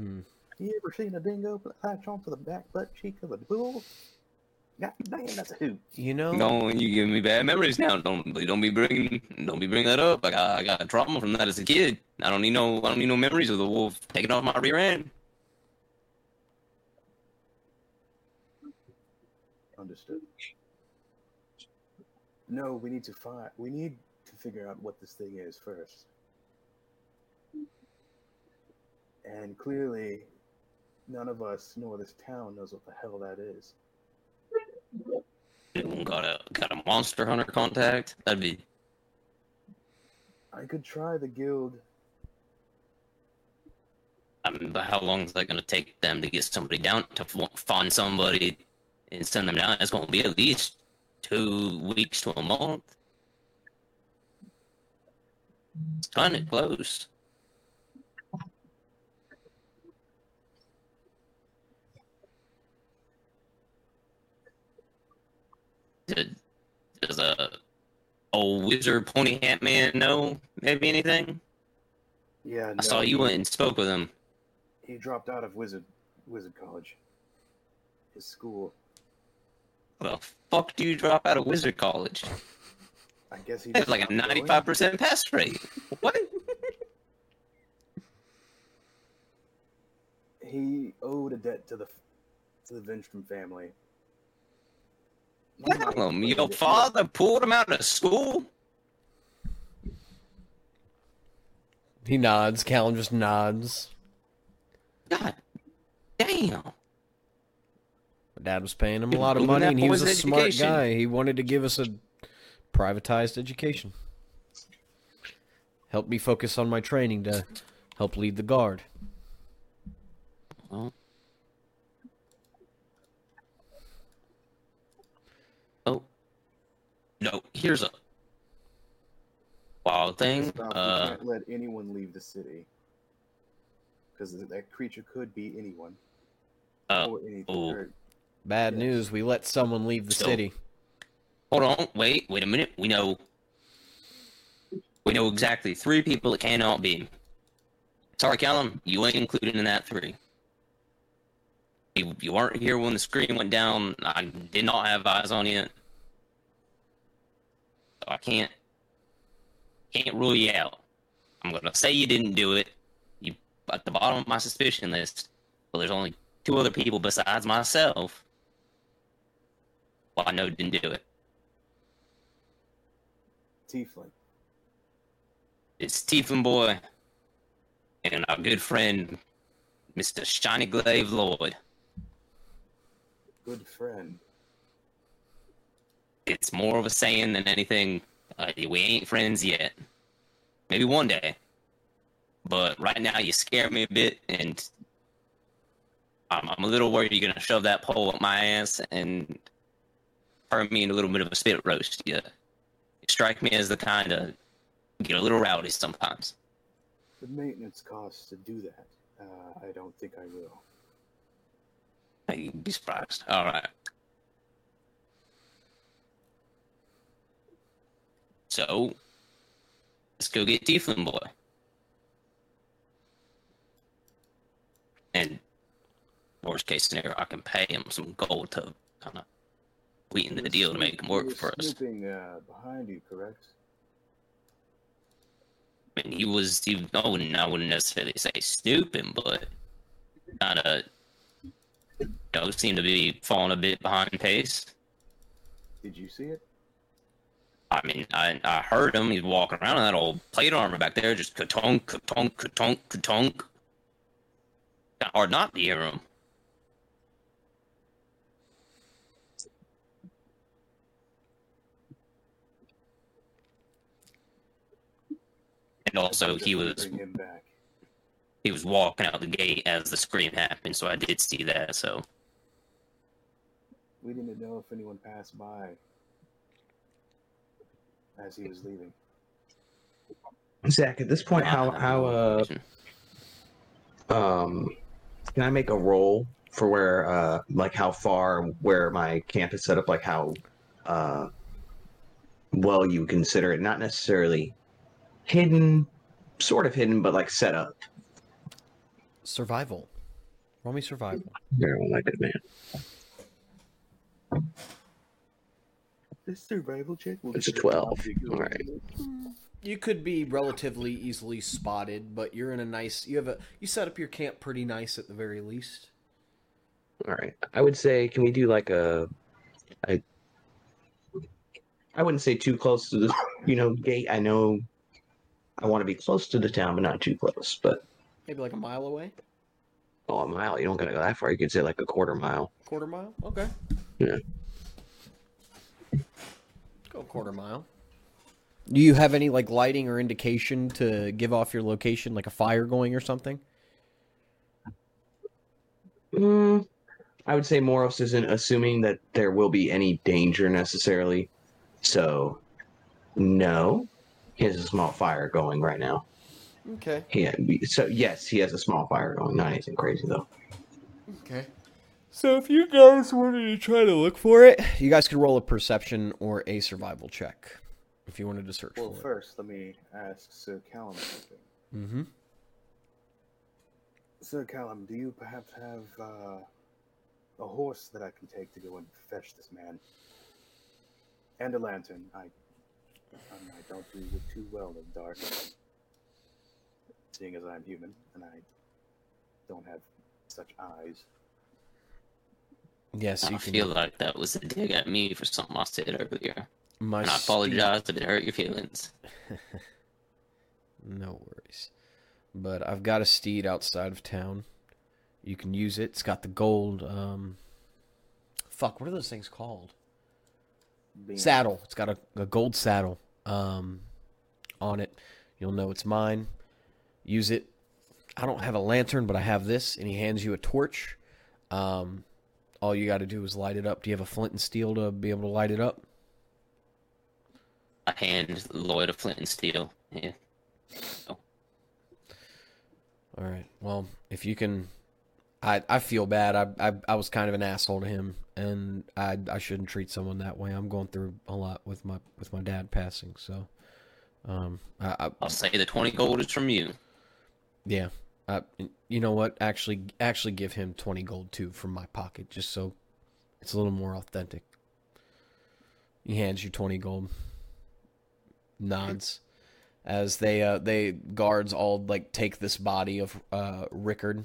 Hmm. you ever seen a dingo latch onto the back butt cheek of a bull? God damn, that's a hoot. You know, no, you give me bad memories now. Don't don't be bringing don't be bringing that up. I got I got trauma from that as a kid. I don't need no I don't need no memories of the wolf taking off my rear end. Understood. No, we need to find. We need to figure out what this thing is first. And clearly, none of us nor this town knows what the hell that is. Anyone got a got a monster hunter contact? That'd be I could try the guild. I mean, but how long is that going to take them to get somebody down to find somebody and send them down? It's going to be at least two weeks to a month. It's kind of close. Does a uh, old wizard pony hat man know maybe anything? Yeah, I saw you went and spoke with him. He dropped out of wizard wizard college. His school. Well, the fuck do you drop out of wizard college? I guess he just like a ninety-five percent pass rate. What? he owed a debt to the to the Vinstrom family. Tell him your father pulled him out of school. He nods. Callum just nods. God damn. My dad was paying him a lot of money, and he was a boy's smart guy. He wanted to give us a privatized education. Help me focus on my training to help lead the guard. Well. Oh. No, here's a wild thing. Stop, Uh, you can't let anyone leave the city. Because that creature could be anyone. uh, or anything. oh. Bad Yes. news. We let someone leave the So- city. hold on, wait, wait a minute. We know we know exactly three people it cannot be. Sorry, Callum, you ain't included in that three. You, you weren't here when the screen went down. I did not have eyes on you. I can't can't rule you out. I'm gonna say you didn't do it. You at the bottom of my suspicion list. But there's only two other people besides myself. Well, I know didn't do it. Tiefling. It's Tiefling Boy and our good friend, Mr. Shiny Glaive Lloyd. Good friend. It's more of a saying than anything. Uh, we ain't friends yet. Maybe one day. But right now, you scare me a bit, and I'm, I'm a little worried you're gonna shove that pole up my ass and turn me into a little bit of a spit roast. You, you strike me as the kind of get a little rowdy sometimes. The maintenance costs to do that. Uh, I don't think I will. You'd be surprised. All right. So, let's go get Tiefling Boy. And worst case scenario, I can pay him some gold to kind of sweeten the deal to make him work for us. Uh, behind you, correct? I mean, he was, he, I wouldn't, I wouldn't necessarily say snooping, but kind of, you know, seemed to be falling a bit behind pace. Did you see it? I mean, I, I heard him. He's walking around in that old plate armor back there, just ka-tonk, ka-tonk, ka-tonk, ka-tonk. Kind hard not to hear him. And also, he was back. he was walking out the gate as the scream happened, so I did see that. So We didn't know if anyone passed by as he was leaving. Zach, at this point, how how uh um can I make a roll for where uh like how far where my camp is set up, like how uh well you consider it not necessarily hidden, sort of hidden, but like set up. Survival. Roll me survival. There, my good man. This survival check will It's a 12. All right. Hmm. You could be relatively easily spotted, but you're in a nice. You have a. You set up your camp pretty nice at the very least. All right. I would say, can we do like a, I, I wouldn't say too close to the, you know, gate. I know I want to be close to the town, but not too close. But Maybe like a mile away, oh, a mile, you don't gotta go that far. You could say like a quarter mile. quarter mile. Okay. Yeah. Go a quarter mile. Do you have any like lighting or indication to give off your location, like a fire going or something? Mm, I would say Moros isn't assuming that there will be any danger necessarily. So, no, he has a small fire going right now. Okay. Yeah. So yes, he has a small fire going. Not anything crazy though. Okay. So if you guys wanted to try to look for it, you guys could roll a perception or a survival check if you wanted to search Well, for it. first, let me ask Sir Callum something. Mm-hmm. Sir Callum, do you perhaps have uh, a horse that I can take to go and fetch this man? And a lantern. I, I don't do too well in the dark, seeing as I'm human and I don't have such eyes. Yes, I you can. feel like that was a dig at me for something I said earlier. my And I steed- apologize if it hurt your feelings. No worries. But I've got a steed outside of town. You can use it. It's got the gold. Um, fuck, what are those things called? Being- Saddle. It's got a, a gold saddle um, on it. You'll know it's mine. Use it. I don't have a lantern, but I have this, and he hands you a torch. Um, all you got to do is light it up. Do you have a flint and steel to be able to light it up? I hand Lloyd a flint and steel. Yeah. All right. Well, if you can, I I feel bad. I I, I was kind of an asshole to him, and I I shouldn't treat someone that way. I'm going through a lot with my with my dad passing. So, um, I, I I'll say the 20 gold is from you. yeah. I, you know what? Actually, actually, give him twenty gold too from my pocket, just so it's a little more authentic. He hands you twenty gold. Nods as they uh they guards all like take this body of uh Rickard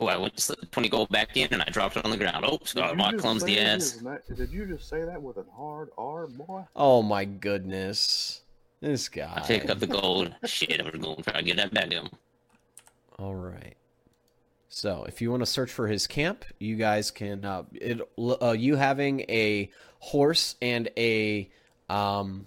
Oh, I went to slip the 20 gold back in and I dropped it on the ground. Oh, Did Scott, you my just clumsy ass. his Did you just say that with a hard R, boy? Oh my goodness. This guy. I pick up the gold. Shit, I was going to try to get that back to him. All right. So, if you want to search for his camp, you guys can. Uh, it, uh, you having a horse and a um,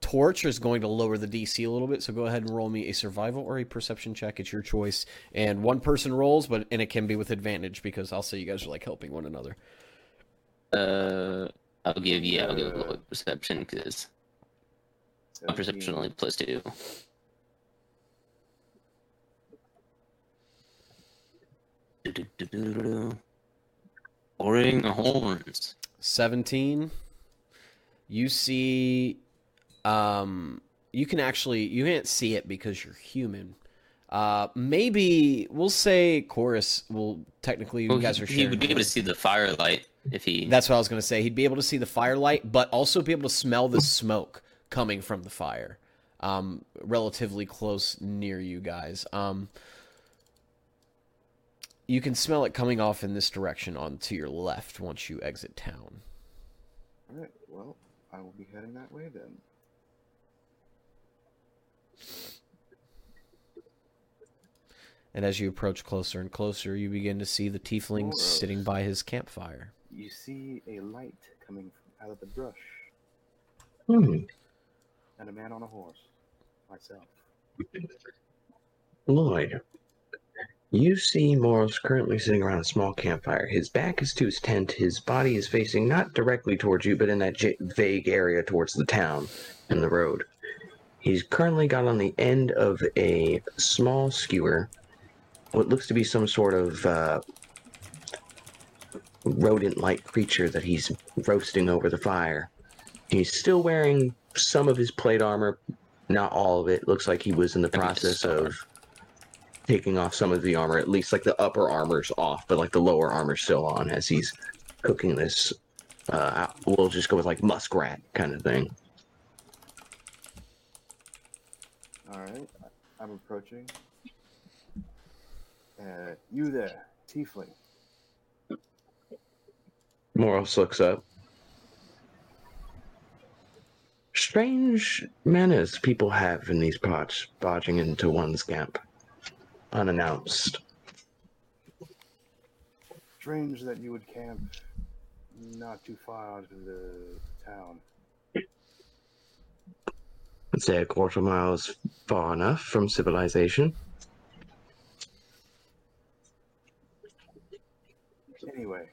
torch is going to lower the DC a little bit. So, go ahead and roll me a survival or a perception check. It's your choice. And one person rolls, but and it can be with advantage because I'll say you guys are like helping one another. Uh, I'll give you, I'll give a Lloyd perception because my perception only plus two. Boring horns. 17 you see um you can actually you can't see it because you're human uh maybe we'll say chorus will technically you Well, guys he, are he sharing would be able to see the firelight if he. that's what i was going to say he'd be able to see the firelight but also be able to smell the smoke coming from the fire um relatively close near you guys um you can smell it coming off in this direction on to your left once you exit town All right. Well, I will be heading that way then. And as you approach closer and closer, you begin to see the tiefling Gross. sitting by his campfire. You see a light coming out of the brush, Hmm. And a man on a horse. Myself. Lloyd, you see Moros currently sitting around a small campfire. His back is to his tent. His body is facing not directly towards you, but in that j- vague area towards the town and the road. He's currently got on the end of a small skewer what looks to be some sort of uh, rodent like creature that he's roasting over the fire. He's still wearing some of his plate armor, not all of it. Looks like he was in the process of taking off some of the armor, at least like the upper armor's off, but like the lower armor's still on as he's cooking this. Uh, we'll just go with like muskrat kind of thing. All right. I- I'm approaching. Uh, you there, tiefling? Moros looks up. Strange manners people have in these parts, barging into one's camp unannounced. Strange that you would camp not too far out of the town. I'd say a quarter mile is far enough from civilization. Anyway,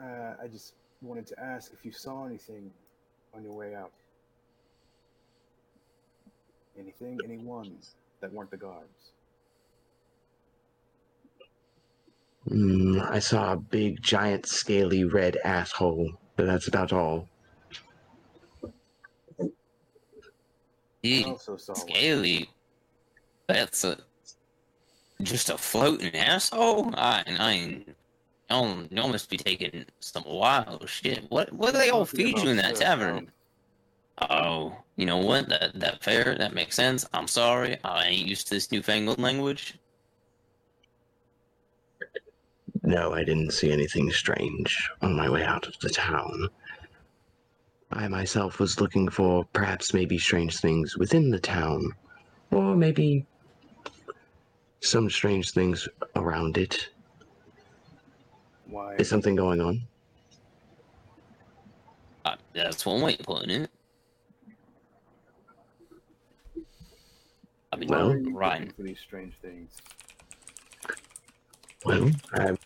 uh, I just wanted to ask if you saw anything on your way out. Anything, anyone that weren't the guards. Mm, I saw a big, giant, scaly red asshole, but that's about all. I He, also one. Scaly. That's a just a floating asshole. I, I ain't. Y'all, y'all must be taking some wild shit. What what do they all feed you in that tavern? Oh, you know what? That that fair. That makes sense. I'm sorry. I ain't used to this newfangled language. No, I didn't see anything strange on my way out of the town. I myself was looking for perhaps maybe strange things within the town, or maybe some strange things around it. Why? Is something going on? Uh, that's one way of putting it. I mean, Well, are you right. for these strange things? Well, I.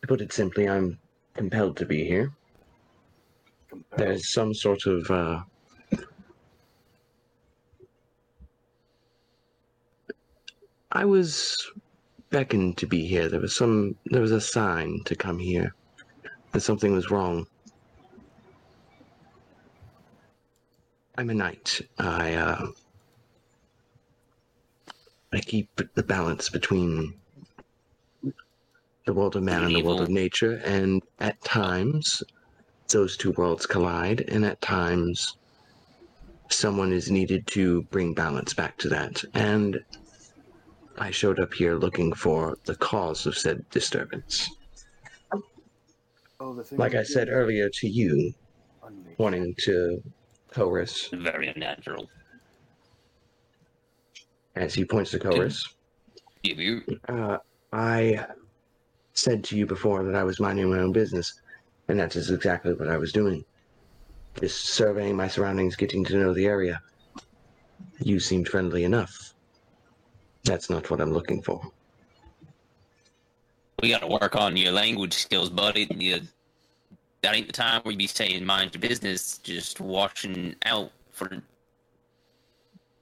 To put it simply, I'm compelled to be here. Compelled. There's some sort of uh, I was beckoned to be here. There was some there was a sign to come here. That something was wrong. I'm a knight. I uh I keep the balance between the world of man and the world of nature, and at times those two worlds collide, and at times someone is needed to bring balance back to that. And I showed up here looking for the cause of said disturbance. Oh, the thing Like I said did earlier to you, on wanting to chorus, very unnatural. as he points to chorus. You, you, Uh, I said to you before that I was minding my own business, and that is exactly what I was doing. Just surveying my surroundings, getting to know the area. You seemed friendly enough. That's not what I'm looking for. we got to work on your language skills, buddy. You, that ain't the time where you be saying mind your business. Just watching out for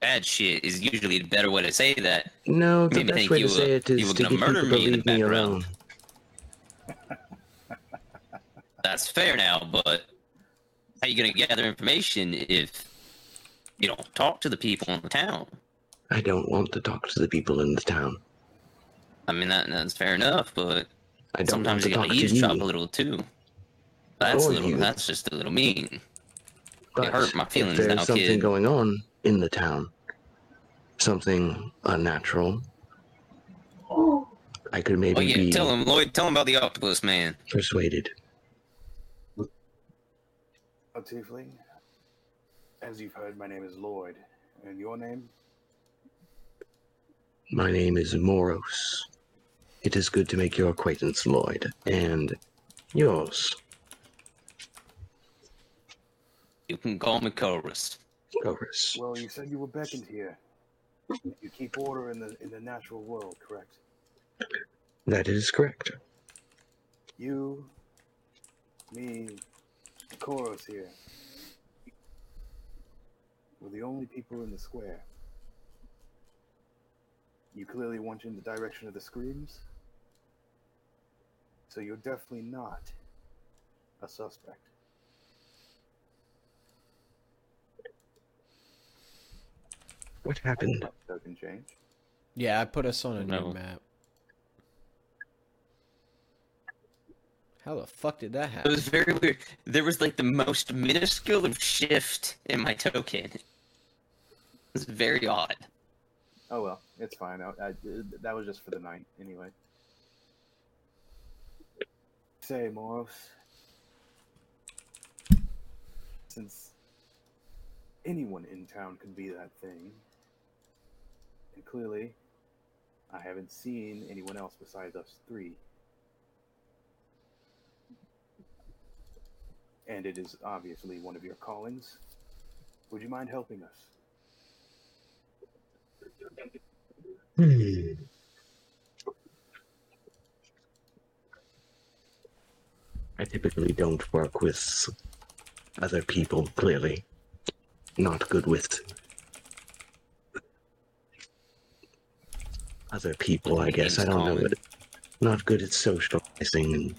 bad shit is usually the better way to say that. No, the Made me best think way you to were- say it were to gonna get murder people to me in the leave me alone. That's fair now, but how you gonna gather information if you don't talk to the people in the town? I don't want to talk to the people in the town. I mean that that's fair enough, but I don't sometimes you want gotta to talk to eavesdrop a little too. That's a little. you. That's just a little mean. But hurt my feelings if there's now, something kid. going on in the town, something unnatural, I could maybe Oh yeah, be tell him, Lloyd. Tell him about the octopus man. persuaded. Oh, Tiefling, as you've heard, my name is Lloyd. And your name? My name is Moros. It is good to make your acquaintance, Lloyd. And yours, You can call me Chorus. Chorus. Well, you said you were beckoned here. You keep order in the in the natural world, correct? That is correct. You, me, Koros here. We're the only people in the square. You clearly went in the direction of the screams. So you're definitely not a suspect. What happened? Token change. Yeah, I put us on a No. new map. How the fuck did that happen? It was very weird. There was like the most minuscule of shift in my token. It was very odd. Oh well, it's fine. I, I, that was just for the night, anyway. Say, Moros. Since anyone in town could be that thing, and clearly, I haven't seen anyone else besides us three. And it is obviously one of your callings. Would you mind helping us? Hmm. I typically don't work with other people, clearly. Not good with other people, I guess. I don't know. Not good at socializing.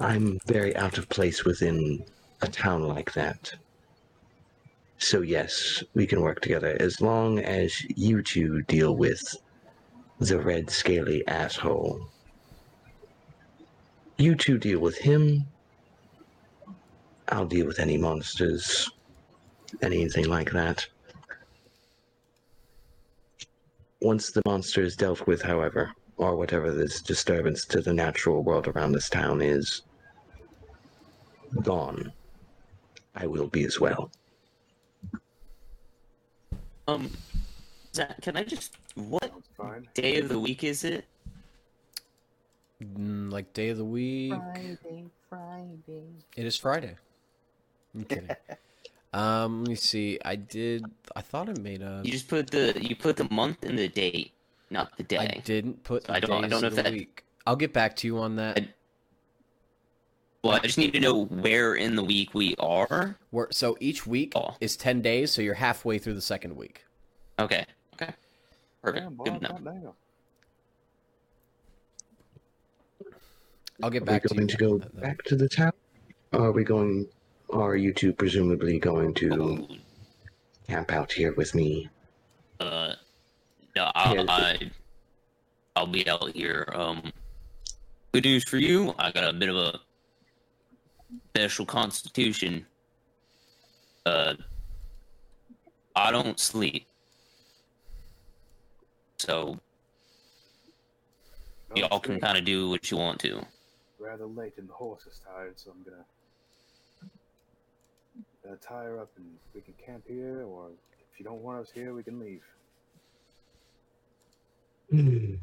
I'm very out of place within a town like that. So, yes, we can work together as long as you two deal with the red scaly asshole. You two deal with him. I'll deal with any monsters, anything like that. Once the monster is dealt with, however, or whatever this disturbance to the natural world around this town is gone, I will be as well. Um, Zach, can I just what fine. day of the week is it? Mm, like day of the week. Friday, Friday. It is Friday. I'm kidding. um, let me see. I did. I thought I made a. You just put the you put the month and the date, not the day. I didn't put the I don't- I don't know if that- week. I'll get back to you on that. I- Well, I just need to know where in the week we are. Where, so each week Oh. is ten days, so you're halfway through the second week. Okay. Okay. Perfect. Damn, boy, Good enough. goddamn. I'll get back to you. going to go on that, back to the town? Are we going? Are you two presumably going to Ooh, camp out here with me? Uh, no, I'll, Yeah. I, I'll be out here. Um, good news for you. I got a bit of a special constitution. Uh, I don't sleep, so Oh, y'all can kind of do what you want to. rather late and the horse is tired, so I'm gonna gonna tie her up and we can camp here, or if you don't want us here, we can leave. Hmm.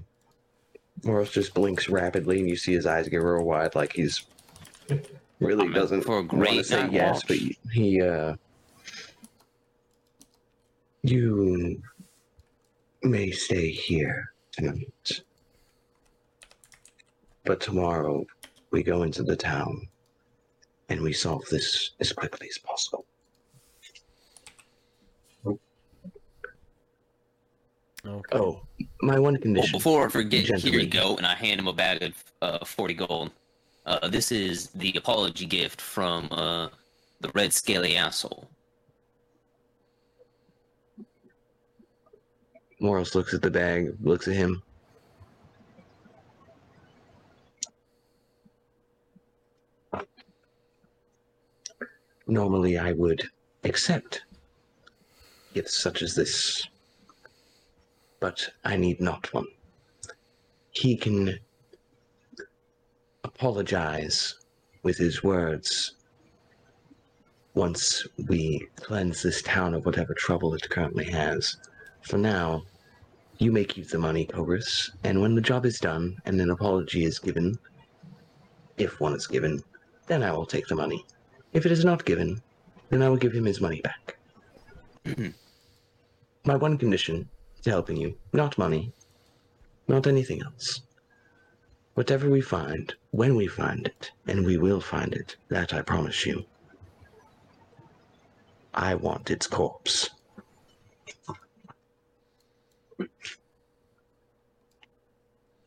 Moros just blinks rapidly, and you see his eyes get real wide, like he's really I'm doesn't for a want to great say yes, watch. but he, he uh, you may stay here tonight, but tomorrow we go into the town and we solve this as quickly as possible. Okay. Oh, my one Well, condition. before I forget, here Gentlemen. you go, and I hand him a bag of uh, forty gold. Uh, this is the apology gift from uh, the red scaly asshole. Moros looks at the bag, looks at him. Normally, I would accept gifts such as this, but I need not one. He can apologize with his words once we cleanse this town of whatever trouble it currently has. For now, you may keep the money, Cobras, and when the job is done and an apology is given, if one is given, then I will take the money. If it is not given, then I will give him his money back. My one condition to helping you, not money, not anything else. Whatever we find, when we find it, and we will find it, that I promise you. I want its corpse.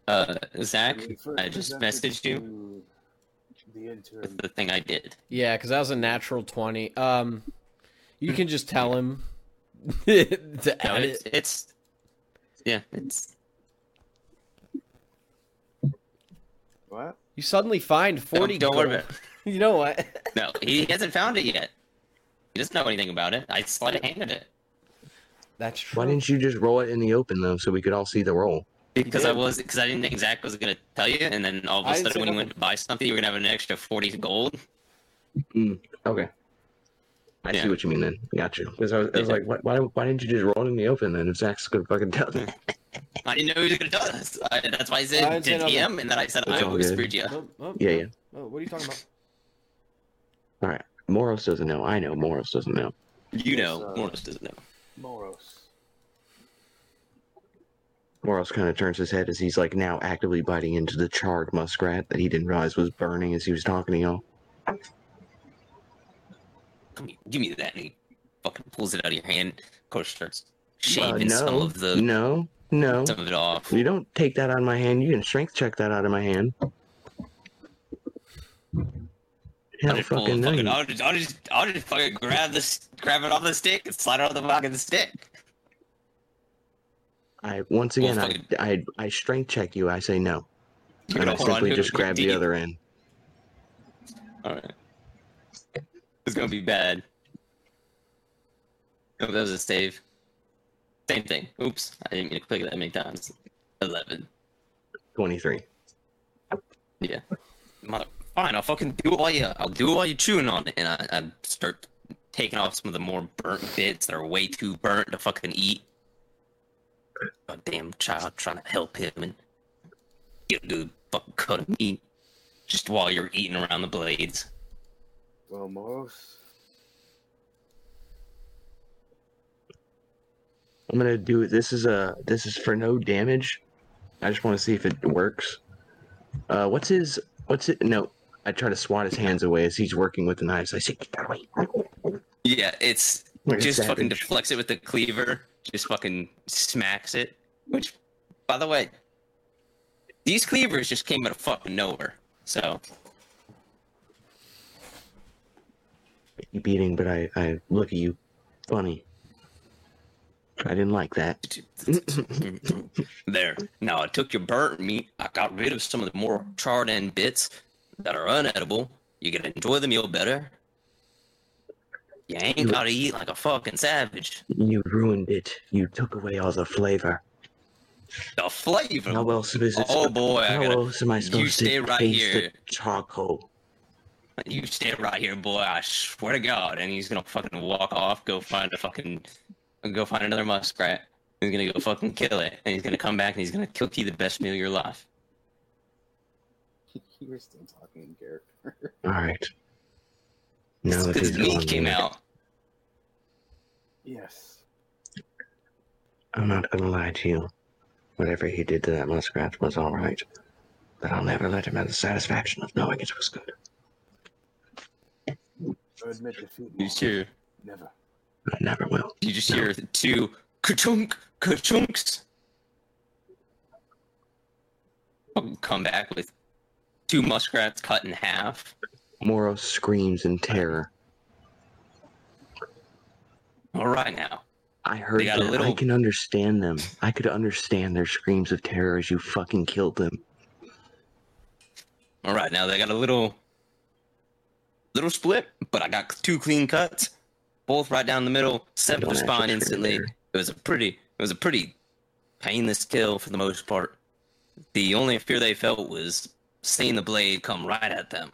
Uh, Zach, I just messaged you The with the thing I did. Yeah, because that was a natural twenty. Um, you can just tell him to No, add it's, it. it's yeah, it's What? You suddenly find forty. don't, don't worry gold. about it. You know what? No, he hasn't found it yet. He doesn't know anything about it. I sleight handed it That's true. Why didn't you just roll it in the open though, so we could all see the roll? because. I was because I didn't think Zach was gonna tell you, and then all of a I didn't sudden when you nothing. went to buy something, you were gonna have an extra forty gold. Okay. I Yeah. see what you mean then. Got you. Because I was, I was Yeah. like, why, why, why didn't you just roll it in the open then if Zach's gonna fucking tell you? I didn't know he was gonna tell us. I, that's why I I said didn't to say nothing. And then I said It's I all whispered good. you. Oh, oh, Yeah, oh, yeah. Oh, what are you talking about? All right. Moros doesn't know. I know. Moros doesn't know. You know, uh, Moros doesn't know. Moros. Moros kind of turns his head as he's like now actively biting into the charred muskrat that he didn't realize was burning as he was talking to y'all. Come here, give me that. And he fucking pulls it out of your hand. Of course, starts Uh, shaving no, some of the no, no. some of it off. You don't take that out of my hand. You can strength check that out of my hand. Hell, just, fucking the fucking. I'll just, I'll just, I'll just fucking grab this, grab it off the stick and slide it off the fucking stick. I once Well, again, I, I, I strength check you. I say no, and I on simply just grab the other end. All right. It's gonna be bad. Oh, that was a save. Same thing. Oops, I didn't mean to click that many times. Eleven. 23. Yeah. Mother. Fine, I'll fucking do it while you. I'll do it while you're chewing on it, and I, I start taking off some of the more burnt bits that are way too burnt to fucking eat. A damn child trying to help him and get a good fucking cut of meat just while you're eating around the blades. Well, Moros, I'm gonna do it. This is a this is for no damage. I just want to see if it works. Uh, what's his? What's it? No, I try to swat his hands away as he's working with the knives. I say, "Get that away!" Yeah, it's Like just fucking deflects it with the cleaver. Just fucking smacks it. Which, by the way, these cleavers just came out of fucking nowhere. So Keep eating, but I I look at you, funny. I didn't like that. there. Now I took your burnt meat. I got rid of some of the more charred end bits that are unedible. You can enjoy the meal better. You ain't gotta eat like a fucking savage. You ruined it. You took away all the flavor. The flavor. How else is it? Oh boy, I How gotta. else am I supposed stay to right taste here. the charcoal? You stay right here, boy. I swear to God. And he's gonna fucking walk off, go find a fucking, go find another muskrat. He's gonna go fucking kill it, and he's gonna come back and he's gonna cook you the best meal of your life. You're still talking in character. All right. Now that Because he's the meat came out. yes. I'm not gonna lie to you. Whatever he did to that muskrat was all right, but I'll never let him have the satisfaction of knowing it was good. I admit defeat. You just hear, Never. I never will. you just hear two ka-chunk, ka-chunks. Fucking Come back with two muskrats cut in half. Moro screams in terror. All right now. I heard them. I can understand them. I could understand their screams of terror as you fucking killed them. All right, now they got a little, little split, but I got two clean cuts, both right down the middle, Don't the spine instantly. trigger. It was a pretty, it was a pretty painless kill for the most part. The only fear they felt was seeing the blade come right at them.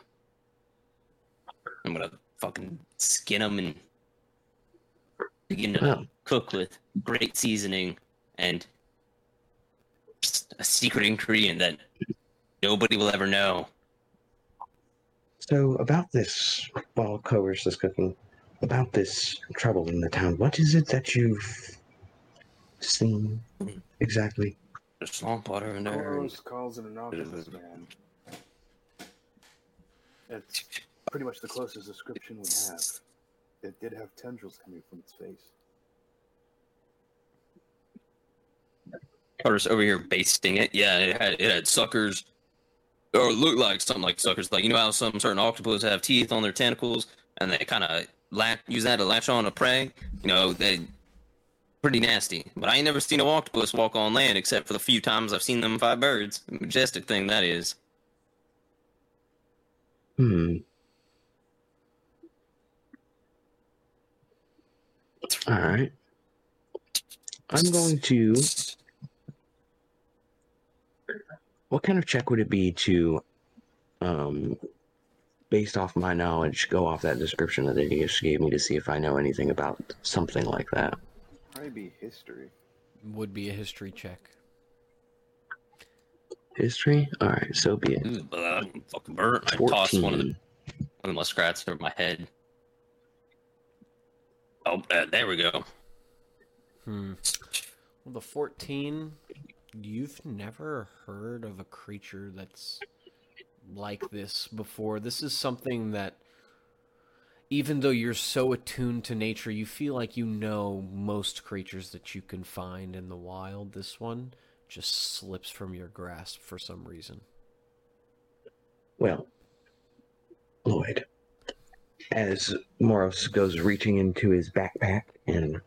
I'm gonna fucking skin them and begin to Well, cook with great seasoning and just a secret ingredient that nobody will ever know. so about this, while Covers is cooking, about this trouble in the town, what is it that you've seen exactly? There's swamp water in there. Moros calls it an octopus man. It's pretty much the closest description we have. It did have tendrils coming from its face. Carter's over here basting it. Yeah, it had it had suckers, or looked like something like suckers. Like you know how some certain octopus have teeth on their tentacles, and they kind of latch use that to latch on to prey. You know, they pretty nasty. But I ain't never seen an octopus walk on land except for the few times I've seen them fight birds. Majestic thing that is. Hmm. All right. I'm going to. What kind of check would it be to, um, based off my knowledge, go off that description that they just gave me to see if I know anything about something like that? Probably be history. Would be a history check. History? All right, so be it. I'm fucking burnt. I tossed one of the 14. one of the muskrats over my head. Oh, uh, there we go. Hmm. Well, the 14, you've never heard of a creature that's like this before. This is something that, even though you're so attuned to nature, you feel like you know most creatures that you can find in the wild. This one just slips from your grasp for some reason. Well, Lloyd, as Moros goes reaching into his backpack and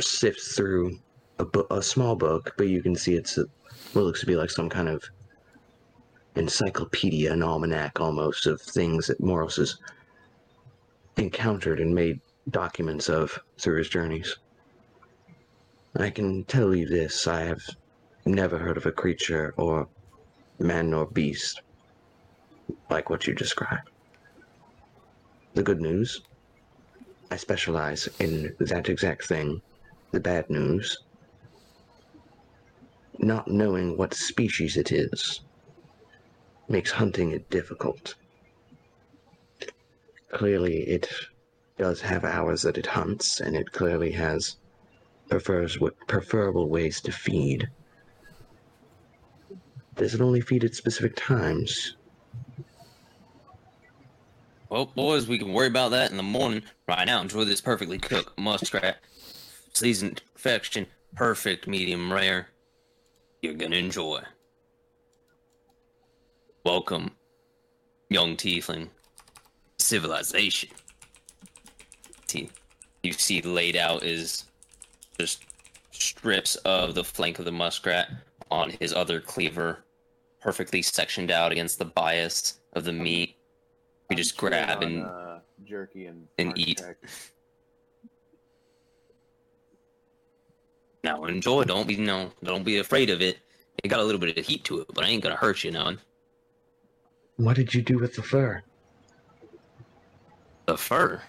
sifts through a, bu- a small book, but you can see it's a, what looks to be like some kind of encyclopedia, an almanac almost of things that Moros has encountered and made documents of through his journeys. I can tell you this I have never heard of a creature or man or beast like what you described. The good news I specialize in that exact thing. The bad news not knowing what species it is makes hunting it difficult. Clearly, it does have hours that it hunts, and it clearly has prefers preferable ways to feed. Does it only feed at specific times? Well, boys, we can worry about that in the morning. Right now, enjoy this perfectly cooked muskrat, seasoned perfection, perfect medium rare. You're gonna enjoy. Welcome, young tiefling. Civilization. You see laid out is just strips of the flank of the muskrat on his other cleaver, perfectly sectioned out against the bias of the meat. You I'm just grab on, and uh, jerky and and eat. Now enjoy. Don't be no. Don't be afraid of it. It got a little bit of heat to it, but I ain't gonna hurt you none. What did you do with the fur? The fur.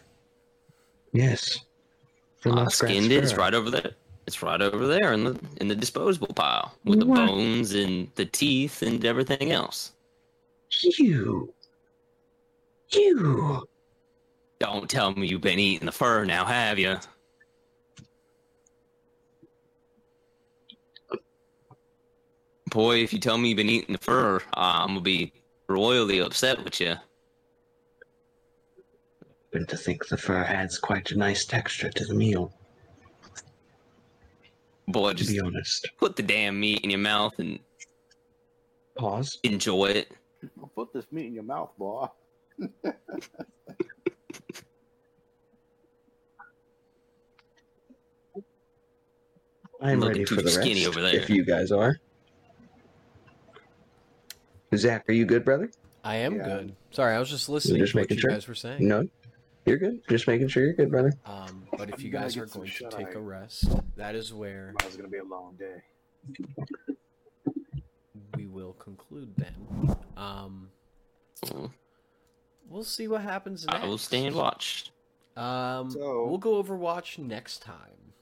Yes. The I skinned it. It's right over there. It's right over there in the in the disposable pile with the bones and the teeth and everything else. You. You. Don't tell me you've been eating the fur now, have you? Boy, if you tell me you've been eating the fur, I'm gonna be royally upset with you. Happen to think the fur adds quite a nice texture to the meal, Boy, just be honest. put the damn meat in your mouth and Pause. enjoy it. I'll put this meat in your mouth, boy. I'm Looking ready too for the skinny rest. over there. If you guys are. Zach, are you good, brother? I am Yeah. good. Sorry, I was just listening just to what you sure? guys were saying. No, you're good. Just making sure you're good, brother. Um, but if you guys are going to take a rest, that is where It's gonna be a long day. we will conclude then. Um, we'll see what happens next. I will stand watch. Um, So- we'll go over watch next time.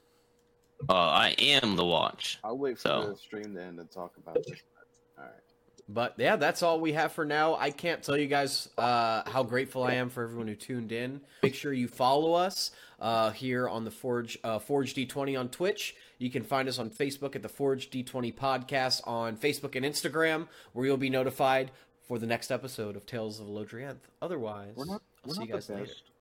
Uh, I am the watch. I'll wait for So- the stream then to end and talk about this. But yeah, that's all we have for now. I can't tell you guys uh, how grateful I am for everyone who tuned in. Make sure you follow us uh, here on the Forge uh, Forge D20 on Twitch. You can find us on Facebook at the Forge D20 Podcast on Facebook and Instagram, where you'll be notified for the next episode of Tales of Lodrienth. Otherwise, We're not. I'll see you guys later.